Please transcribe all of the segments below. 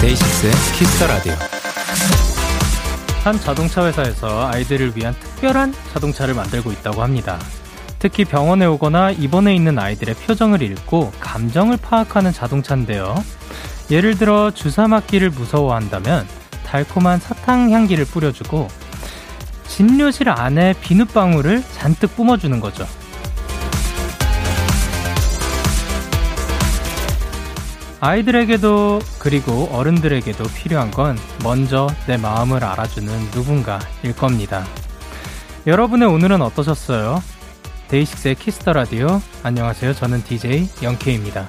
데이식스의 키스 더 라디오. 한 자동차 회사에서 아이들을 위한 특별한 자동차를 만들고 있다고 합니다. 특히 병원에 오거나 입원해 있는 아이들의 표정을 읽고 감정을 파악하는 자동차인데요. 예를 들어 주사 맞기를 무서워한다면 달콤한 사탕 향기를 뿌려주고 진료실 안에 비눗방울을 잔뜩 뿜어주는 거죠. 아이들에게도 그리고 어른들에게도 필요한 건 먼저 내 마음을 알아주는 누군가일 겁니다. 여러분의 오늘은 어떠셨어요? 데이식스의 키스 더 라디오. 안녕하세요. 저는 DJ 영케이입니다.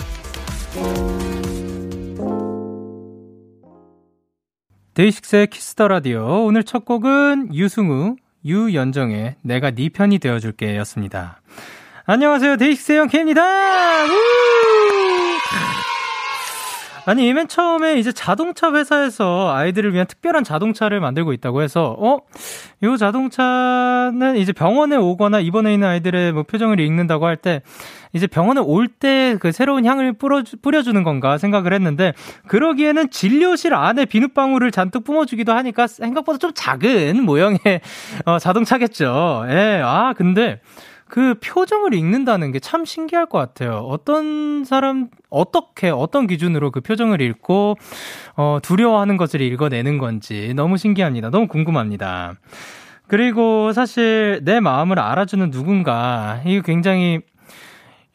데이식스의 키스 더 라디오. 오늘 첫 곡은 유승우, 유연정의 내가 네 편이 되어줄게 였습니다. 안녕하세요. 데이식스의 영케입니다. 아니, 맨 처음에 이제 자동차 회사에서 아이들을 위한 특별한 자동차를 만들고 있다고 해서, 어? 요 자동차는 이제 병원에 오거나 입원해 있는 아이들의 뭐 표정을 읽는다고 할 때, 이제 병원에 올 때 그 새로운 향을 뿌려, 뿌려주는 건가 생각을 했는데, 그러기에는 진료실 안에 비눗방울을 잔뜩 뿜어주기도 하니까 생각보다 좀 작은 모형의 어, 자동차겠죠. 예, 아, 근데, 그 표정을 읽는다는 게 참 신기할 것 같아요. 어떤 사람, 어떻게, 어떤 기준으로 그 표정을 읽고, 어, 두려워하는 것을 읽어내는 건지 너무 신기합니다. 너무 궁금합니다. 그리고 사실 내 마음을 알아주는 누군가, 이거 굉장히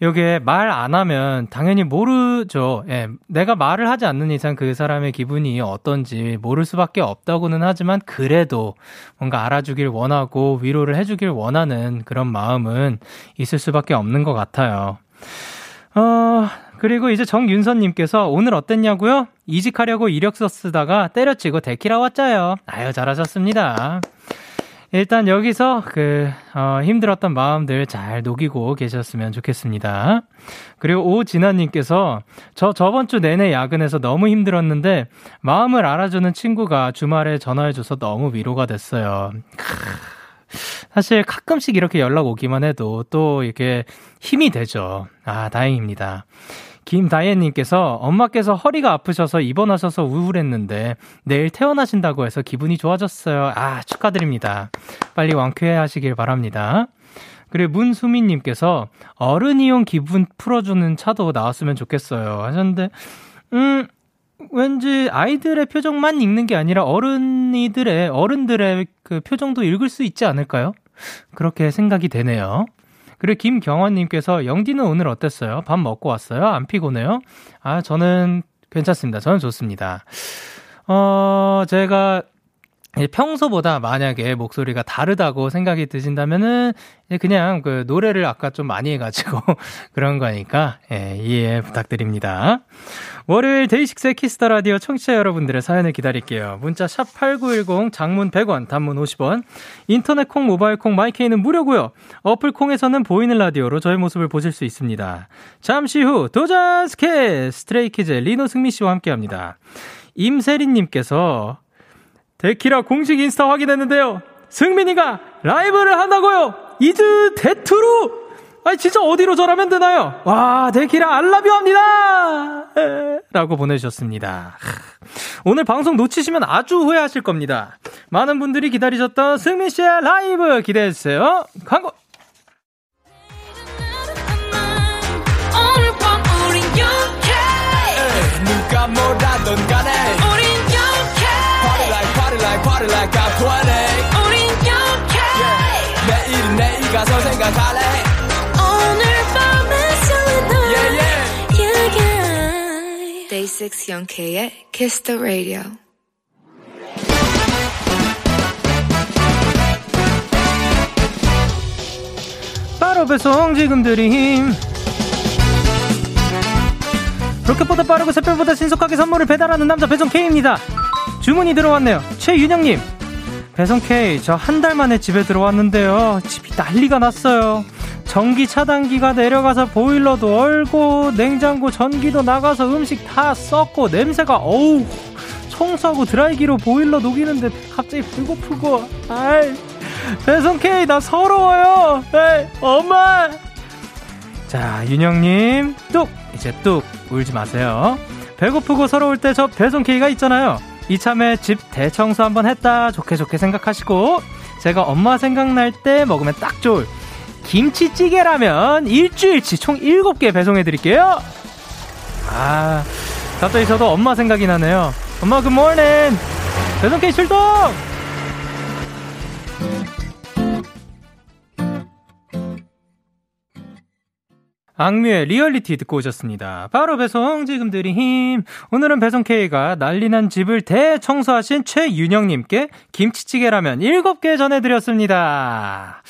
요게 말 안 하면 당연히 모르죠. 예. 내가 말을 하지 않는 이상 그 사람의 기분이 어떤지 모를 수밖에 없다고는 하지만 그래도 뭔가 알아주길 원하고 위로를 해주길 원하는 그런 마음은 있을 수밖에 없는 것 같아요. 어, 그리고 이제 정윤선님께서 오늘 어땠냐고요? 이직하려고 이력서 쓰다가 때려치고 데키라 왔자요. 아유, 잘하셨습니다. 일단 여기서 그, 어, 힘들었던 마음들 잘 녹이고 계셨으면 좋겠습니다. 그리고 오진아님께서 저 저번 주 내내 야근해서 너무 힘들었는데 마음을 알아주는 친구가 주말에 전화해줘서 너무 위로가 됐어요. 사실 가끔씩 이렇게 연락 오기만 해도 또 이렇게 힘이 되죠. 아, 다행입니다. 김다혜님께서 엄마께서 허리가 아프셔서 입원하셔서 우울했는데 내일 퇴원하신다고 해서 기분이 좋아졌어요. 아, 축하드립니다. 빨리 완쾌 하시길 바랍니다. 그리고 문수민님께서 어른이용 기분 풀어주는 차도 나왔으면 좋겠어요. 하셨는데, 음, 왠지 아이들의 표정만 읽는 게 아니라 어른이들의, 어른들의 그 표정도 읽을 수 있지 않을까요? 그렇게 생각이 되네요. 그리고 김경원님께서 영디는 오늘 어땠어요? 밥 먹고 왔어요? 안 피곤해요? 아, 저는 괜찮습니다. 저는 좋습니다. 어, 제가 평소보다 만약에 목소리가 다르다고 생각이 드신다면은 그냥 그 노래를 아까 좀 많이 해가지고 그런 거니까 예, 이해 부탁드립니다. 월요일 데이식스의 키스 더 라디오 청취자 여러분들의 사연을 기다릴게요. 문자 샵 #8910 장문 100원, 단문 50원. 인터넷 콩, 모바일 콩, 마이케이는 무료고요. 어플 콩에서는 보이는 라디오로 저의 모습을 보실 수 있습니다. 잠시 후 도전 스케 스트레이키즈 리노 승민 씨와 함께합니다. 임세린님께서 데키라 공식 인스타 확인했는데요. 승민이가 라이브를 한다고요. 이즈 대투루. 아니 진짜 어디로 전하면 되나요? 와 데키라 알라뷰 합니다. 라고 보내주셨습니다. 오늘 방송 놓치시면 아주 후회하실 겁니다. 많은 분들이 기다리셨던 승민 씨의 라이브 기대해 주세요. 광고. 내일 가서 생각할래 오늘 밤에 설레는 yeah, yeah. yeah, yeah. Day 6 영케의 Kiss the Radio 바로 배송 지금 드림 로켓보다 빠르고 새별보다 신속하게 선물을 배달하는 남자 배송 K입니다 주문이 들어왔네요. 최윤영님. 배송 K, 저 한 달 만에 집에 들어왔는데요. 집이 난리가 났어요. 전기 차단기가 내려가서 보일러도 얼고, 냉장고 전기도 나가서 음식 다 썩고, 냄새가 어우, 청소하고 드라이기로 보일러 녹이는데 갑자기 배고프고, 아이, 배송 K, 나 서러워요. 에이, 엄마! 자, 윤영님, 뚝! 이제 뚝! 울지 마세요. 배고프고 서러울 때 저 배송 K가 있잖아요. 이참에 집 대청소 한번 했다 좋게 좋게 생각하시고 제가 엄마 생각날 때 먹으면 딱 좋을 김치찌개라면 일주일치 총 7개 배송해 드릴게요. 아, 갑자기 저도 엄마 생각이 나네요. 엄마 굿모닝. 배송 K 출동. 악뮤의 리얼리티 듣고 오셨습니다. 바로 배송 지금 드림 힘. 오늘은 배송 K가 난리난 집을 대청소하신 최윤영님께 김치찌개 라면 7개 전해드렸습니다.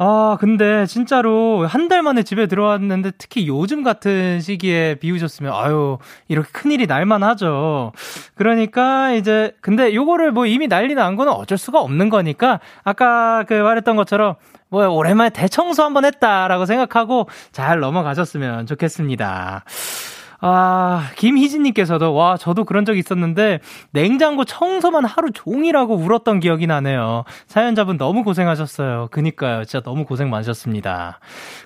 아, 근데 진짜로 한 달 만에 집에 들어왔는데 특히 요즘 같은 시기에 비우셨으면 아유, 이렇게 큰일이 날만 하죠. 그러니까 이제 근데 요거를 뭐 이미 난리 난 거는 어쩔 수가 없는 거니까 아까 그 말했던 것처럼 뭐 오랜만에 대청소 한번 했다라고 생각하고 잘 넘어가셨으면 좋겠습니다. 아, 김희진님께서도, 와, 저도 그런 적 있었는데, 냉장고 청소만 하루 종일하고 울었던 기억이 나네요. 사연자분 너무 고생하셨어요. 그니까요. 진짜 너무 고생 많으셨습니다.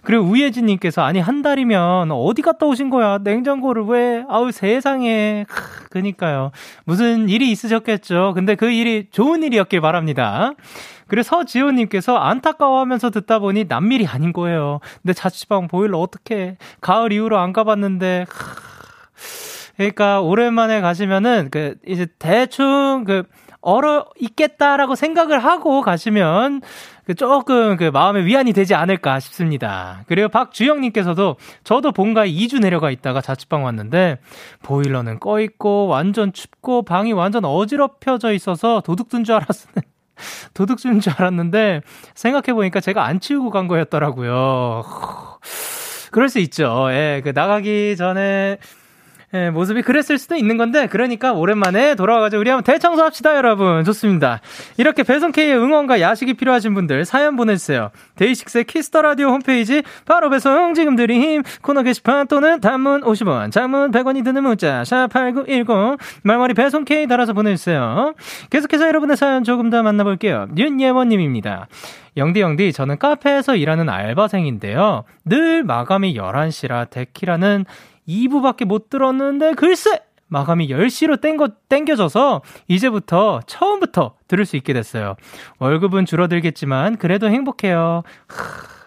그리고 우예진님께서, 아니, 한 달이면 어디 갔다 오신 거야? 냉장고를 왜? 아우, 세상에. 그니까요. 무슨 일이 있으셨겠죠. 근데 그 일이 좋은 일이었길 바랍니다. 그래서 서지호님께서 안타까워하면서 듣다 보니 남일이 아닌 거예요. 근데 자취방 보일러 어떻게 가을 이후로 안 가봤는데 그러니까 오랜만에 가시면은 그 이제 대충 그 얼어 있겠다라고 생각을 하고 가시면 그 조금 그 마음의 위안이 되지 않을까 싶습니다. 그리고 박주영님께서도 저도 본가에 2주 내려가 있다가 자취방 왔는데 보일러는 꺼 있고 완전 춥고 방이 완전 어지럽혀져 있어서 도둑 든 줄 알았어요. 도둑질인 줄 알았는데 생각해보니까 제가 안 치우고 간 거였더라고요. 그럴 수 있죠. 예, 그 나가기 전에 예, 모습이 그랬을 수도 있는 건데, 그러니까 오랜만에 돌아와가지고 우리 한번 대청소합시다, 여러분. 좋습니다. 이렇게 배송K의 응원과 야식이 필요하신 분들 사연 보내주세요. 데이식스의 키스 더 라디오 홈페이지, 바로 배송 지금 드림 힘, 코너 게시판 또는 단문 50원, 장문 100원이 드는 문자, 샵8910, 말머리 배송K 달아서 보내주세요. 계속해서 여러분의 사연 조금 더 만나볼게요. 윤예원님입니다. 영디 영디 저는 카페에서 일하는 알바생인데요. 늘 마감이 11시라 데키라는 2부밖에 못 들었는데 글쎄 마감이 10시로 땡겨, 땡겨져서 이제부터 처음부터 들을 수 있게 됐어요. 월급은 줄어들겠지만 그래도 행복해요.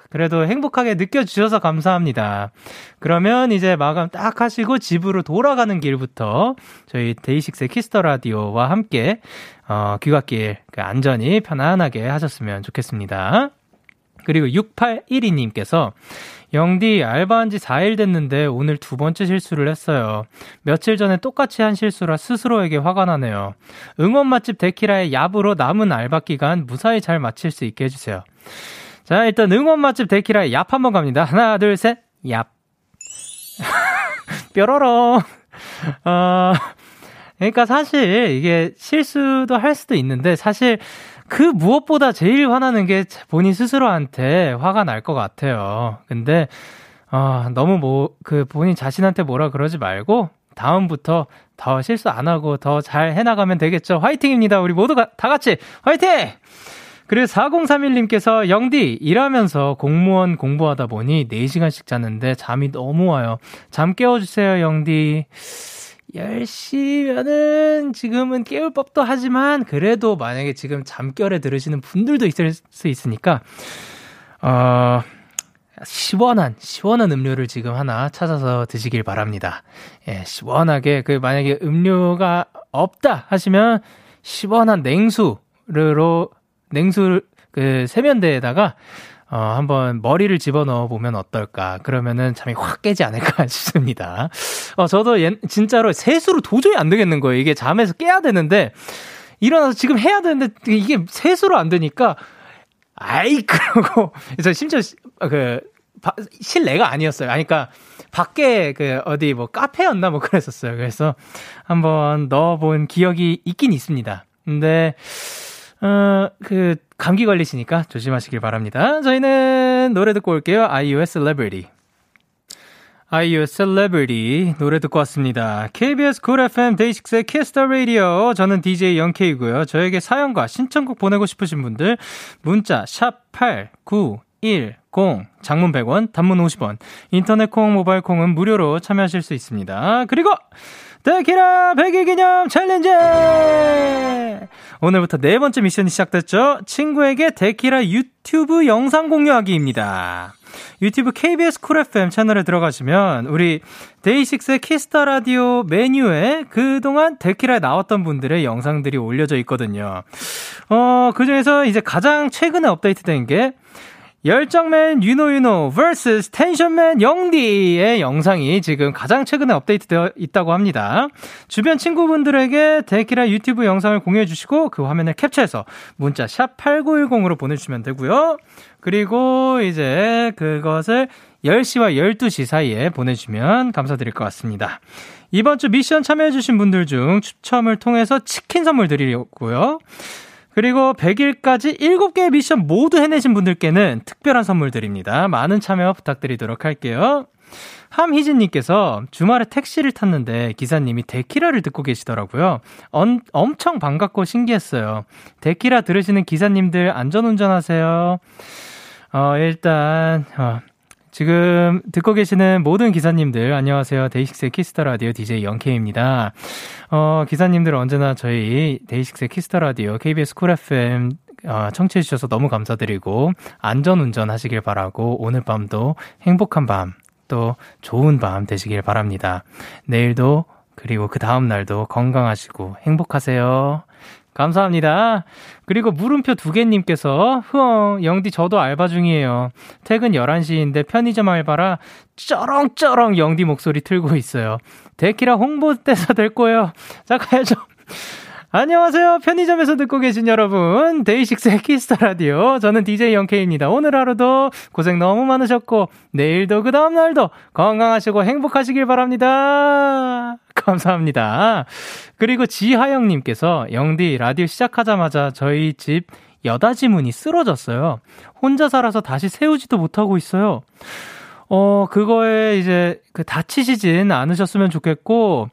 그래도 행복하게 느껴주셔서 감사합니다. 그러면 이제 마감 딱 하시고 집으로 돌아가는 길부터 저희 데이식스 키스 더 라디오와 함께 어, 귀갓길 그 안전히 편안하게 하셨으면 좋겠습니다. 그리고 6812님께서 영디 알바한 지 4일 됐는데 오늘 두 번째 실수를 했어요. 며칠 전에 똑같이 한 실수라 스스로에게 화가 나네요. 응원 맛집 데키라의 얍으로 남은 알바 기간 무사히 잘 마칠 수 있게 해주세요. 자, 일단 응원 맛집 데키라의 얍 한번 갑니다. 하나, 둘, 셋, 얍. 뾰로롱. 어, 그러니까 사실 이게 실수도 할 수도 있는데 사실 그 무엇보다 제일 화나는 게 본인 스스로한테 화가 날 것 같아요. 근데, 어, 너무 뭐, 그 본인 자신한테 뭐라 그러지 말고, 다음부터 더 실수 안 하고 더 잘 해나가면 되겠죠. 화이팅입니다. 우리 모두 가, 다 같이 화이팅! 그리고 4031님께서 영디 일하면서 공무원 공부하다 보니 4시간씩 자는데 잠이 너무 와요. 잠 깨워주세요, 영디. 10시면은 지금은 깨울 법도 하지만 그래도 만약에 지금 잠결에 들으시는 분들도 있을 수 있으니까 어 시원한 시원한 음료를 지금 하나 찾아서 드시길 바랍니다. 예, 시원하게 그 만약에 음료가 없다 하시면 시원한 냉수로 냉수 그 세면대에다가 어, 한번 머리를 집어넣어 보면 어떨까. 그러면은 잠이 확 깨지 않을까 싶습니다. 어, 저도 예, 진짜로 세수로 도저히 안 되겠는 거예요. 이게 잠에서 깨야 되는데, 일어나서 지금 해야 되는데, 이게 세수로 안 되니까, 아이, 그러고, 저 심지어, 그, 바, 실내가 아니었어요. 아니, 그러니까, 밖에 그, 어디 뭐 카페였나 뭐 그랬었어요. 그래서 한번 넣어본 기억이 있긴 있습니다. 근데, 어, 그, 감기 걸리시니까 조심하시길 바랍니다. 저희는 노래 듣고 올게요. 아이유의 Celebrity. 아이유의 Celebrity 노래 듣고 왔습니다. KBS 쿨 FM 데이식스의 키스 더 라디오 저는 DJ 영케이고요. 저에게 사연과 신청곡 보내고 싶으신 분들 문자 샵 8910 장문 100원 단문 50원 인터넷 콩 모바일 콩은 무료로 참여하실 수 있습니다. 그리고 데키라 100일 기념 챌린지! 오늘부터 네 번째 미션이 시작됐죠? 친구에게 데키라 유튜브 영상 공유하기입니다. 유튜브 KBS 쿨 FM 채널에 들어가시면 우리 데이식스의 키스 더 라디오 메뉴에 그동안 데키라에 나왔던 분들의 영상들이 올려져 있거든요. 어, 그 중에서 이제 가장 최근에 업데이트된 게 열정맨 유노윤호 vs 텐션맨 영디의 영상이 지금 가장 최근에 업데이트되어 있다고 합니다. 주변 친구분들에게 데키라 유튜브 영상을 공유해 주시고 그 화면을 캡처해서 문자 샵 8910으로 보내주시면 되고요. 그리고 이제 그것을 10시와 12시 사이에 보내주시면 감사드릴 것 같습니다. 이번 주 미션 참여해주신 분들 중 추첨을 통해서 치킨 선물 드리려고요. 그리고 100일까지 7개의 미션 모두 해내신 분들께는 특별한 선물 드립니다. 많은 참여 부탁드리도록 할게요. 함희진님께서 주말에 택시를 탔는데 기사님이 데키라를 듣고 계시더라고요. 엄, 엄청 반갑고 신기했어요. 데키라 들으시는 기사님들 안전운전하세요. 어, 일단, 어, 지금 듣고 계시는 모든 기사님들 안녕하세요. 데이식스의 키스 더 라디오 DJ 영케이입니다. 어, 기사님들 언제나 저희 데이식스의 키스 더 라디오 KBS 쿨 FM 어, 청취해 주셔서 너무 감사드리고 안전 운전 하시길 바라고 오늘 밤도 행복한 밤 또 좋은 밤 되시길 바랍니다. 내일도 그리고 그 다음 날도 건강하시고 행복하세요. 감사합니다. 그리고 물음표 두 개님께서, 흐엉, 영디 저도 알바 중이에요. 퇴근 11시인데 편의점 알바라 쩌렁쩌렁 영디 목소리 틀고 있어요. 데키라 홍보대사 될 거예요. 자, 가야죠. 안녕하세요. 편의점에서 듣고 계신 여러분. 데이식스의 키스터 라디오. 저는 DJ 영케입니다. 오늘 하루도 고생 너무 많으셨고, 내일도 그 다음날도 건강하시고 행복하시길 바랍니다. 감사합니다. 그리고 지하영님께서 영디 라디오 시작하자마자 저희 집 여다지 문이 쓰러졌어요. 혼자 살아서 다시 세우지도 못하고 있어요. 어, 그거에 이제 그 다치시진 않으셨으면 좋겠고,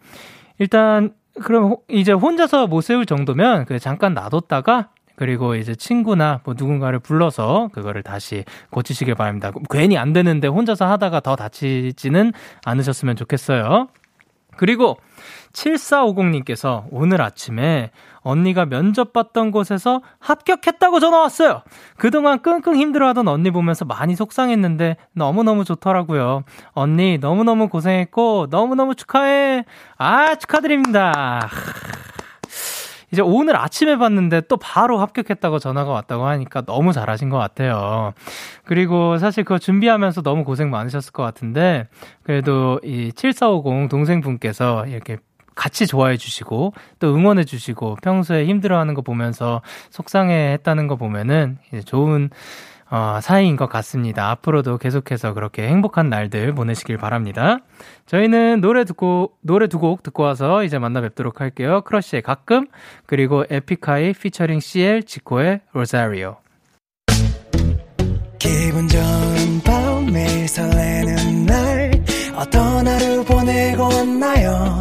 일단 그럼 이제 혼자서 못 세울 정도면 그 잠깐 놔뒀다가 그리고 이제 친구나 뭐 누군가를 불러서 그거를 다시 고치시길 바랍니다. 괜히 안 되는데 혼자서 하다가 더 다치지는 않으셨으면 좋겠어요. 그리고 7450님께서 오늘 아침에 언니가 면접 봤던 곳에서 합격했다고 전화 왔어요. 그동안 끙끙 힘들어하던 언니 보면서 많이 속상했는데 너무너무 좋더라고요. 언니 너무너무 고생했고 너무너무 축하해. 아, 축하드립니다. 이제 오늘 아침에 봤는데 또 바로 합격했다고 전화가 왔다고 하니까 너무 잘하신 것 같아요. 그리고 사실 그거 준비하면서 너무 고생 많으셨을 것 같은데, 그래도 이 7450 동생분께서 이렇게 같이 좋아해 주시고 또 응원해 주시고 평소에 힘들어하는 거 보면서 속상해 했다는 거 보면은 이제 좋은 어, 사이인 것 같습니다. 앞으로도 계속해서 그렇게 행복한 날들 보내시길 바랍니다. 저희는 노래 듣고, 노래 두 곡 듣고 와서 이제 만나 뵙도록 할게요. 크러쉬의 가끔, 그리고 에픽하이 피처링 CL 지코의 로자리오. 기분 좋은 밤 매일 설레는 날 어떤 하루 보내고 왔나요?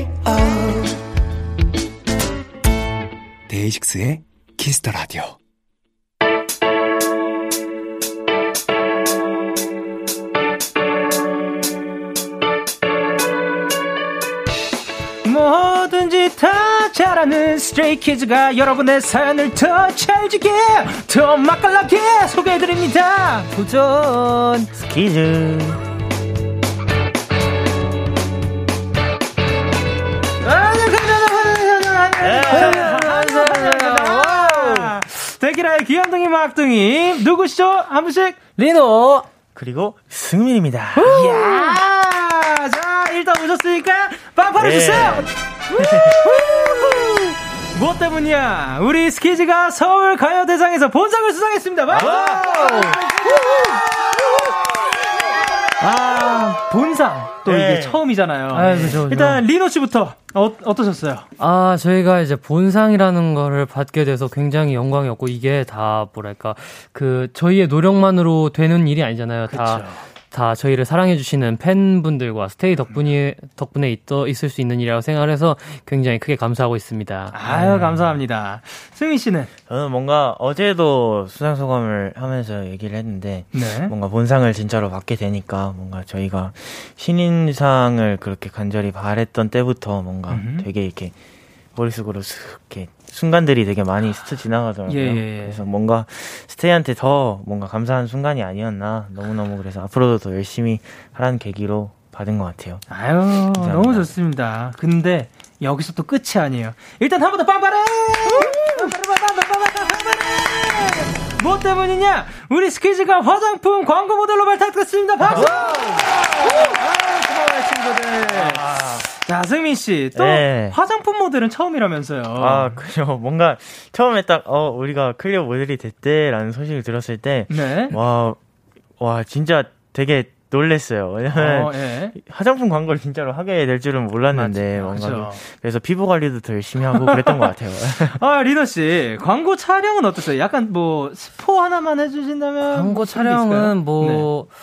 데이식스의 the Radio 뭐든지 다 잘하는 스트레이 키즈가 여러분의 사연을 더 찰지게 더 맛깔나게 소개해드립니다. 도전 스키즈 데키라의 귀염둥이 막둥이 누구시죠? 한 분씩 리노 그리고 승민입니다. 이야! 자, 일단 오셨으니까 빵파를 네. 주세요! 무엇 때문이야? 우리 스키즈가 서울 가요대상에서 본상을 수상했습니다. 박수! 아, 본상. 또 네. 이게 처음이잖아요. 아, 그죠, 일단 리노 씨부터 어, 어떠셨어요? 아, 저희가 이제 본상이라는 거를 받게 돼서 굉장히 영광이었고 이게 다 뭐랄까 그 저희의 노력만으로 되는 일이 아니잖아요. 그쵸. 다 다 저희를 사랑해주시는 팬분들과 스테이 덕분이, 덕분에 있어, 있을 수 있는 일이라고 생각해서 굉장히 크게 감사하고 있습니다. 아유, 감사합니다. 승민 씨는? 저는 뭔가 어제도 수상소감을 하면서 얘기를 했는데, 네. 뭔가 본상을 진짜로 받게 되니까 뭔가 저희가 신인상을 그렇게 간절히 바랬던 때부터 뭔가 음흠. 되게 이렇게 머릿속으로 이렇게 순간들이 되게 많이 스쳐 지나가더라고요. 예, 예, 예. 그래서 뭔가 스테이한테 더 뭔가 감사한 순간이 아니었나 너무너무 그래서 앞으로도 더 열심히 하라는 계기로 받은 것 같아요. 아유 감사합니다. 너무 좋습니다. 근데 여기서 또 끝이 아니에요. 일단 한 번 더 빵빠레! 뭐 때문이냐? 우리 스키즈가 화장품 광고 모델로 발탁됐습니다. 박수! 친구들. 아. 자, 승민 씨, 또 네. 화장품 모델은 처음이라면서요. 아, 그죠. 뭔가 처음에 딱, 어, 우리가 클리오 모델이 됐대라는 소식을 들었을 때, 네. 와, 와, 진짜 되게 놀랬어요. 왜냐면 어, 예. 화장품 광고를 진짜로 하게 될 줄은 몰랐는데 뭔가 그래서 피부 관리도 더 열심히 하고 그랬던 것 같아요. 아 리노 씨 광고 촬영은 어땠어요? 약간 뭐 스포 하나만 해주신다면 광고 촬영은 뭐 네.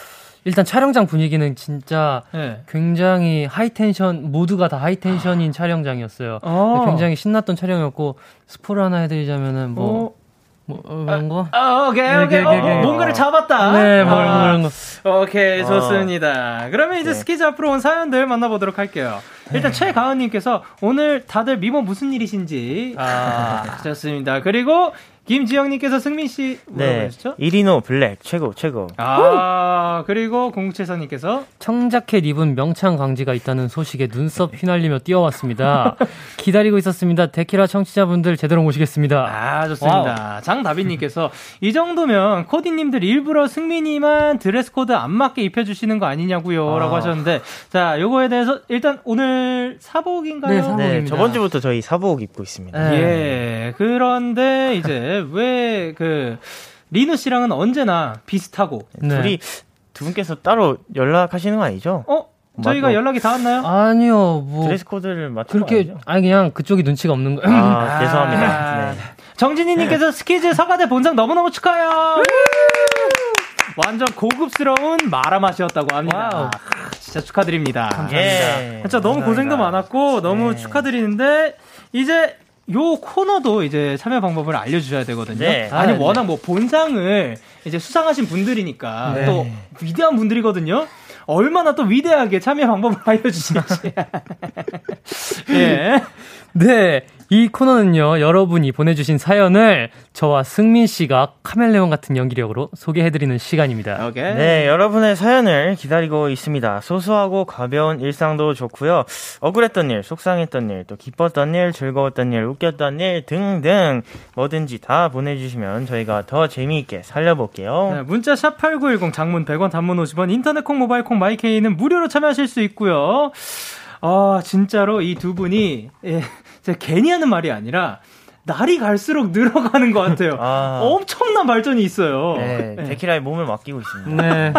일단 촬영장 분위기는 진짜 네. 굉장히 high tension 모두가 다 high tension인 아. 촬영장이었어요. 어. 굉장히 신났던 촬영이었고 스포를 하나 해드리자면은 뭐. 어. 뭐, 어, 거? 아, 오케이, 네, 오케이. 오케이, 오케이. 어, 뭔가를 잡았다. 네, 뭐, 아, 그런 거. 오케이, 좋습니다. 어. 그러면 이제 네. 스키즈 앞으로 온 사연들 만나보도록 할게요. 일단 네. 최가은님께서 오늘 다들 미모 무슨 일이신지. 아, 좋습니다. 그리고 김지영님께서 승민 씨 뭐라고 네. 이리노 블랙 최고 최고. 아 그리고 공채선님께서 청자켓 입은 명창 강지가 있다는 소식에 눈썹 휘날리며 뛰어왔습니다. 기다리고 있었습니다. 데키라 청취자분들 제대로 모시겠습니다. 아 좋습니다. 장다빈님께서 이 정도면 코디님들 일부러 승민이만 드레스 코드 안 맞게 입혀주시는 거 아니냐고요라고 아. 하셨는데 자 요거에 대해서 일단 오늘 사복인가요? 네 사복입니다. 네, 저번 주부터 저희 사복 입고 있습니다. 네. 예 그런데 이제 왜 그 리노 씨랑은 언제나 비슷하고 네. 둘이 두 분께서 따로 연락하시는 거 아니죠? 어? 저희가 연락이 닿았나요? 아니요, 뭐 드레스 코드를 맞춰 그렇게 아니 그냥 그쪽이 눈치가 없는 거예요. 아, 아, 죄송합니다. 네. 정진희님께서 스키즈 서가대 본상 너무너무 축하해요. 완전 고급스러운 마라 맛이었다고 합니다. 와 진짜 축하드립니다. 감사합니다. 예. 진짜 너무 고생도 많았고 너무 네. 축하드리는데 이제 요 코너도 이제 참여 방법을 알려주셔야 되거든요. 네. 아니, 아, 네. 워낙 뭐 본상을 이제 수상하신 분들이니까 네. 또 위대한 분들이거든요. 얼마나 또 위대하게 참여 방법을 알려주실지. 예. 네. 이 코너는요, 여러분이 보내주신 사연을 저와 승민 씨가 카멜레온 같은 연기력으로 소개해드리는 시간입니다. 오케이. 네, 여러분의 사연을 기다리고 있습니다. 소소하고 가벼운 일상도 좋고요. 억울했던 일, 속상했던 일, 또 기뻤던 일, 즐거웠던 일, 웃겼던 일 등등 뭐든지 다 보내주시면 저희가 더 재미있게 살려볼게요. 네, 문자 샵 #8910 장문 100원, 단문 50원, 인터넷 콩, 모바일 콩, 마이케이는 무료로 참여하실 수 있고요. 아, 진짜로 이 두 분이 예, 제가 괜히 하는 말이 아니라 날이 갈수록 늘어가는 것 같아요. 아. 엄청난 발전이 있어요. 네, 네. 데키라의 몸을 맡기고 있습니다. 네.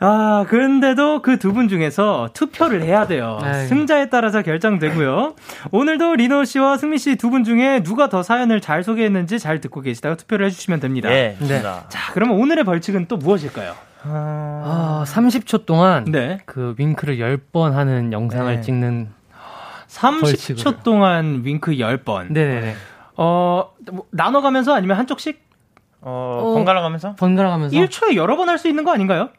아, 그런데도 그 두 분 중에서 투표를 해야 돼요. 에이. 네. 승자에 따라서 결정되고요. 오늘도 리노 씨와 승미 씨두 분 중에 누가 더 사연을 잘 소개했는지 잘 듣고 계시다가 투표를 해주시면 됩니다. 네, 네. 자, 그러면 오늘의 벌칙은 또 무엇일까요? 아, 30초 동안 네. 그 윙크를 10번 하는 영상을 네. 찍는 30초 벌칙으로. 동안 윙크 10번. 네네네. 어, 뭐, 나눠가면서 아니면 한쪽씩? 어, 어 번갈아 가면서? 번갈아 가면서? 1초에 여러 번 할 수 있는 거 아닌가요?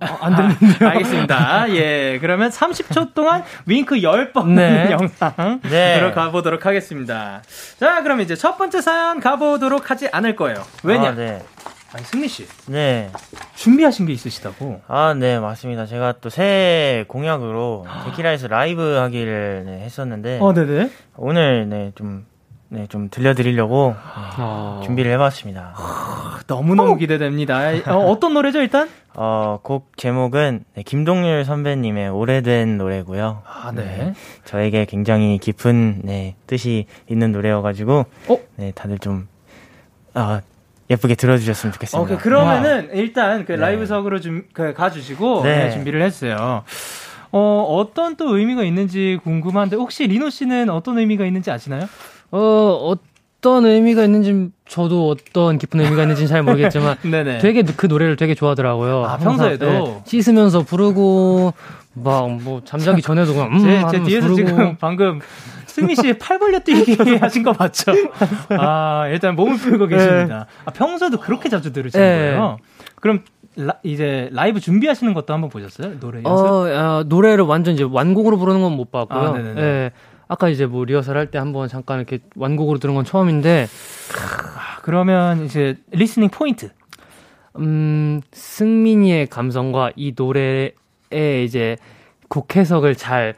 어, 안 들리는데요. 아, 알겠습니다. 예. 그러면 30초 동안 윙크 10번 네. 영상 네. 들어가 보도록 하겠습니다. 자, 그럼 이제 첫 번째 사연 가보도록 하지 않을 거예요. 왜냐? 아, 네. 아니 승리 씨. 네. 준비하신 게 있으시다고? 아, 네, 맞습니다. 제가 또 새해 공약으로 데키라에서 라이브 하기를 네, 했었는데. 어, 네네. 오늘 네, 좀 네, 좀 들려드리려고 아... 준비를 해봤습니다. 너무너무 어? 기대됩니다. 어, 떤 노래죠, 일단? 어, 곡 제목은 네, 김동률 선배님의 오래된 노래고요. 아, 네. 네. 저에게 굉장히 깊은 네, 뜻이 있는 노래여가지고, 어? 네, 다들 좀, 아, 예쁘게 들어주셨으면 좋겠습니다. 오케이, 그러면은 와. 일단 그 네. 라이브석으로 좀 그, 가주시고 네. 준비를 했어요. 어, 어떤 또 의미가 있는지 궁금한데 혹시 리노 씨는 어떤 의미가 있는지 아시나요? 어, 어떤 의미가 있는지 저도 어떤 깊은 의미가 있는지는 잘 모르겠지만 되게 그 노래를 되게 좋아하더라고요. 아, 평소에도 네, 씻으면서 부르고 막 뭐 잠자기 전에도 그냥 음, 제, 제 뒤에서 부르고. 지금 방금 승민 씨 팔 벌려 뛰기 하신 거 맞죠? 아, 일단 몸을 풀고 네. 계십니다. 아, 평소에도 그렇게 자주 들으시는 네. 거예요? 그럼 라, 이제 라이브 준비하시는 것도 한번 보셨어요? 노래 연습? 어, 아, 노래를 완전 이제 완곡으로 부르는 건 못 봤고요. 아. 네. 아까 이제 뭐 리허설 할 때 한번 잠깐 이렇게 완곡으로 들은 건 처음인데 아, 그러면 이제 listening point. 음, 승민이의 감성과 이 노래의 이제 곡 해석을 잘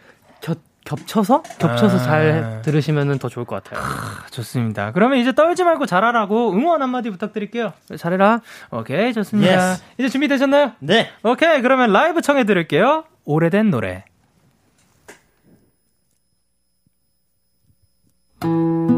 겹, 겹쳐서 겹쳐서 아. 잘 들으시면 더 좋을 것 같아요. 아, 좋습니다. 그러면 이제 떨지 말고 잘하라고 응원 한마디 부탁드릴게요. 잘해라. 오케이, 좋습니다. Yes. 이제 준비되셨나요? 네. 오케이, 그러면 라이브 청해 드릴게요. 오래된 노래. 우연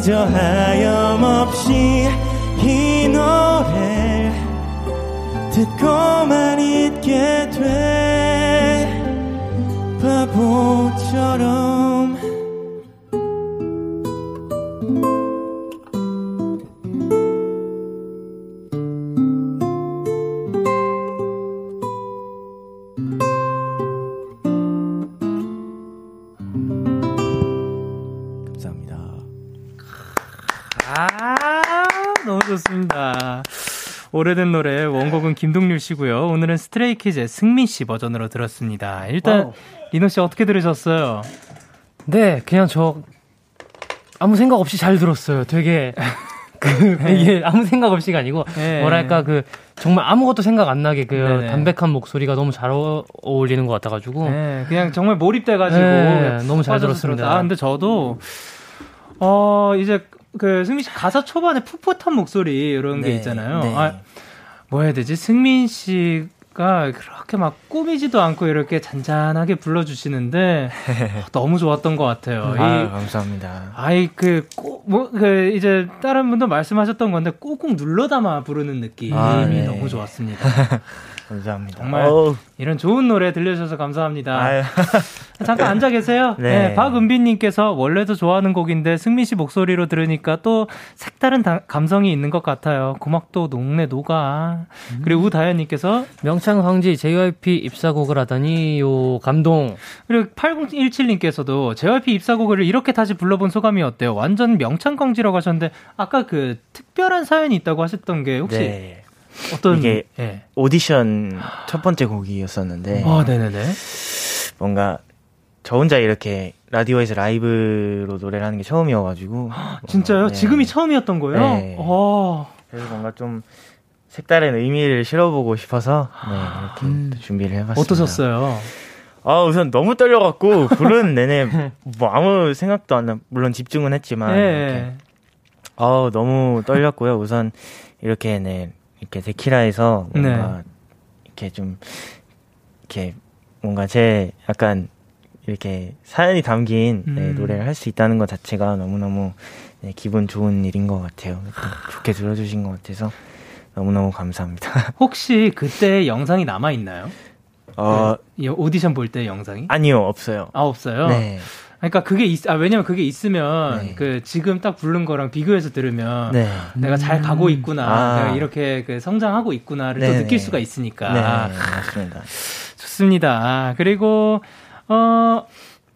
그저 하염없이 이 노래를 듣고만 오래된 노래 원곡은 김동률 씨고요. 오늘은 스트레이키즈의 승민 씨 버전으로 들었습니다. 일단 wow. 리노 씨 어떻게 들으셨어요? 네, 그냥 저 아무 생각 없이 잘 들었어요. 되게 그 네. 이게 아무 생각 없이가 아니고 네. 뭐랄까 그 정말 아무것도 생각 안 나게 그 네네. 담백한 목소리가 너무 잘 어울리는 것 같아가지고 네, 그냥 정말 몰입돼가지고 네, 너무 잘 들었습니다. 아 근데 저도 어 이제 그 승민 씨 가사 초반에 풋풋한 목소리 이런 네, 게 있잖아요. 네. 아, 뭐 해야 되지? 승민 씨가 그렇게 막 꾸미지도 않고 이렇게 잔잔하게 불러주시는데 너무 좋았던 것 같아요. 아, 이, 감사합니다. 아이 그뭐그 이제 다른 분도 말씀하셨던 건데 꾹꾹 눌러 담아 부르는 느낌이 아, 네. 너무 좋았습니다. 감사합니다. 정말 오 이런 좋은 노래 들려주셔서 감사합니다. 잠깐 앉아 계세요. 네. 네 박은빈님께서 원래도 좋아하는 곡인데 승민 씨 목소리로 들으니까 또 색다른 다, 감성이 있는 것 같아요. 고막도 녹네 녹아. 음. 그리고 우다현님께서 명창 황지 JYP 입사곡을 하다니요 감동. 그리고 8017님께서도 JYP 입사곡을 이렇게 다시 불러본 소감이 어때요? 완전 명창 광지라고 하셨는데 아까 그 특별한 사연이 있다고 하셨던 게 혹시 네. 어떤 이게 네. 오디션 첫 번째 곡이었었는데 아, 네네네. 뭔가 저 혼자 이렇게 라디오에서 라이브로 노래를 하는 게 처음이어가지고 진짜요? 네. 지금이 처음이었던 거예요? 네. 오. 그래서 뭔가 좀 색다른 의미를 실어보고 싶어서 네, 이렇게 음. 준비를 해봤습니다. 어떠셨어요? 아 우선 너무 떨려갖고 부르는 내내 뭐 아무 생각도 안 나. 물론 집중은 했지만 네. 아 너무 떨렸고요. 우선 이렇게 네 이렇게 데키라에서 뭔가 네. 이렇게 좀 이렇게 뭔가 제 약간 이렇게 사연이 담긴 네, 음. 네, 노래를 할 수 있다는 것 자체가 너무너무 네, 기분 좋은 일인 것 같아요. 좋게 들어주신 것 같아서 너무너무 감사합니다. 혹시 그때 영상이 남아 있나요? 어, 네, 오디션 볼 때 영상이? 아니요, 없어요. 아, 없어요? 네. 그러니까 그게 있, 아, 왜냐면 그게 있으면 네. 그 지금 딱 부른 거랑 비교해서 들으면 네. 내가 잘 가고 음. 있구나, 아. 내가 이렇게 그 성장하고 있구나를 또 느낄 수가 있으니까. 네, 맞습니다. 좋습니다. 그리고 어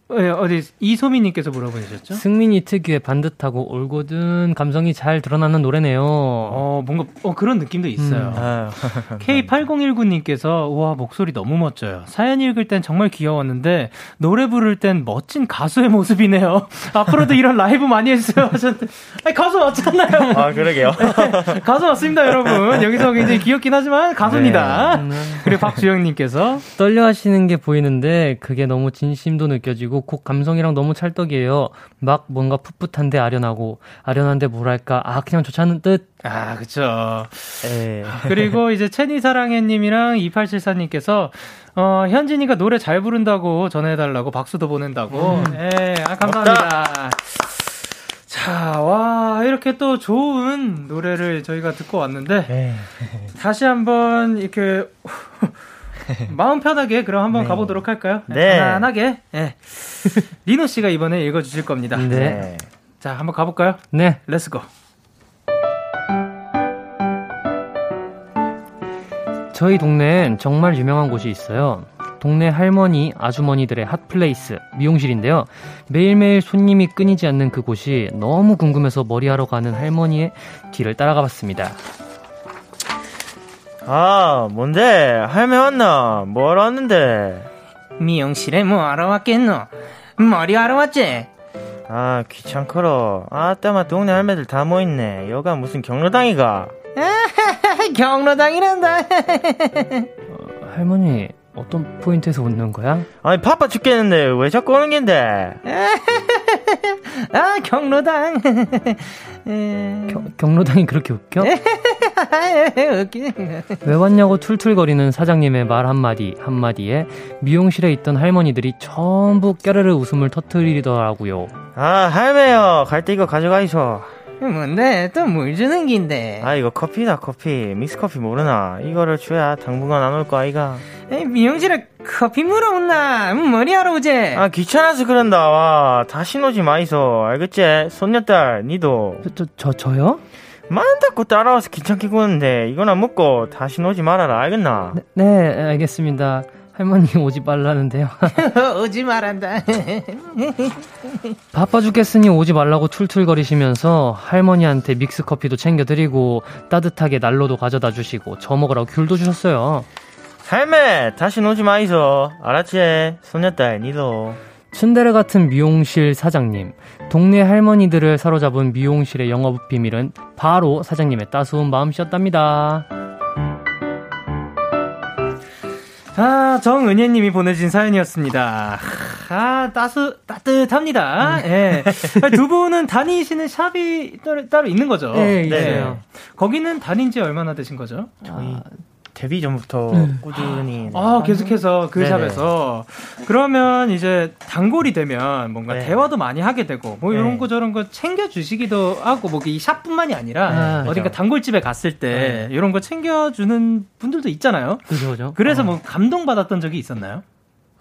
네, 어디 이소민님께서 물어보셨죠? 승민이 특유의 반듯하고 올곧은 감성이 잘 드러나는 노래네요. 어 뭔가 어 그런 느낌도 있어요. 음. K8019님께서 와 목소리 너무 멋져요. 사연 읽을 땐 정말 귀여웠는데 노래 부를 땐 멋진 가수의 모습이네요. 앞으로도 이런 라이브 많이 해주세요 하셨는데 아니, 가수 맞잖아요. 아 그러게요. 네, 가수 맞습니다 여러분. 여기서 굉장히 귀엽긴 하지만 가수입니다. 네. 그리고 박주영님께서 떨려하시는 게 보이는데 그게 너무 진심도 느껴지고. 그리고 곡 감성이랑 너무 찰떡이에요. 막 뭔가 풋풋한데 아련하고 아련한데 뭐랄까 아 그냥 않은 뜻. 아 그쵸. 에. 예. 그리고 이제 채니 사랑해님이랑 2874님께서 어 현진이가 노래 잘 부른다고 전해달라고 박수도 보낸다고. 음. 예, 아, 감사합니다. 자, 와, 이렇게 또 좋은 노래를 저희가 듣고 왔는데, 네. 다시 한번 이렇게 마음 편하게 그럼 한번 네. 가보도록 할까요? 네. 편안하게. 네. 리노 씨가 이번에 읽어주실 겁니다. 네. 네. 자, 한번 가볼까요? 네. let's go. 저희 동네엔 정말 유명한 곳이 있어요. 동네 할머니, 아주머니들의 핫플레이스, 미용실인데요. 매일매일 손님이 끊이지 않는 그곳이 너무 궁금해서 머리하러 가는 할머니의 뒤를 따라가 봤습니다. 아, 뭔데? 할매 왔나? 뭐하러 왔는데? 미용실에 뭐하러 왔겠노? 머리하러 왔지? 아, 귀찮거러. 아따마 동네 할매들 다 모있네. 여가 무슨 경로당이가? 경로당이란다. 어, 할머니, 어떤 포인트에서 웃는 거야? 아니 바빠 죽겠는데 왜 자꾸 오는 겐데? 아 경로당. 경, 경로당이 그렇게 웃겨? 왜 왔냐고 툴툴거리는 사장님의 말 한마디 한마디에 미용실에 있던 할머니들이 전부 깨르르 웃음을 터트리더라고요. 아 할매요 갈 때 이거 가져가이소. 뭔데 또물 주는 긴데. 아 이거 커피다 커피. 믹스커피 모르나. 이거를 줘야 당분간 안 올 거 아이가. 에이, 미용실에 커피 물어온나. 머리하러 오제 아 귀찮아서 그런다. 와 다시 오지 마이소. 알겠지? 손녀딸 니도. 저, 저, 저 저요? 만다고 따라와서 귀찮게 구는데 이거나 먹고 다시 오지 말아라. 알겠나? 네, 네 알겠습니다 할머니 오지 말라는데요. 오지 말한다. 바빠 죽겠으니 오지 말라고 툴툴거리시면서 할머니한테 믹스커피도 챙겨드리고 따뜻하게 난로도 가져다 주시고 저 먹으라고 귤도 주셨어요. 할매 다시 오지 마이소. 알았지? 손녀딸 니도. 춘데레 같은 미용실 사장님. 동네 할머니들을 사로잡은 미용실의 영업 비밀은 바로 사장님의 따스운 마음씨였답니다. 아, 정은혜님이 보내주신 사연이었습니다. 아, 따스, 따뜻합니다. 예. 네. 두 분은 다니시는 샵이 따로, 따로 있는 거죠? 네, 네. 거기는 다닌 지 얼마나 되신 거죠? 저희 데뷔 전부터 음. 꾸준히. 아, 계속해서 그 네네. 샵에서. 그러면 이제 단골이 되면 뭔가 네. 대화도 많이 하게 되고, 뭐 이런 네. 거 저런 거 챙겨 주시기도 하고, 뭐 이 샵뿐만이 아니라 아, 어딘가. 단골집에 갔을 때 네. 이런 거 챙겨 주는 분들도 있잖아요. 그죠, 그죠. 그래서 어. 뭐 감동 받았던 적이 있었나요?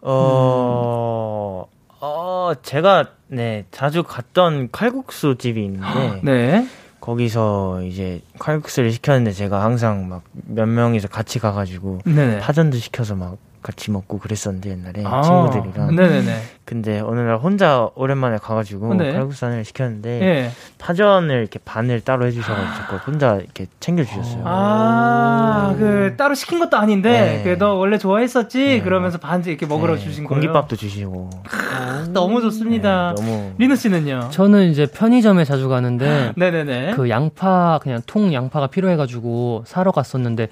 어, 어, 제가, 네, 자주 갔던 칼국수 집이 있는데. 네. 거기서 이제 칼국수를 시켰는데 제가 항상 막 몇 명이서 같이 가가지고 네네. 파전도 시켜서 막 같이 먹고 그랬었는데 옛날에 아, 친구들이랑. 네네네. 근데 어느 날 혼자 오랜만에 가가지고 네. 칼국수를 시켰는데 네. 파전을 이렇게 반을 따로 해주셔가지고 혼자 이렇게 챙겨주셨어요. 아, 그 따로 시킨 것도 아닌데 네. 그너 원래 좋아했었지 네. 그러면서 반지 이렇게 먹으러 네. 주신 거예요. 공깃밥도 주시고. 아, 너무 좋습니다. 네, 너무. 리누 씨는요? 저는 이제 편의점에 자주 가는데 네네네. 그 양파 그냥 통 양파가 필요해가지고 사러 갔었는데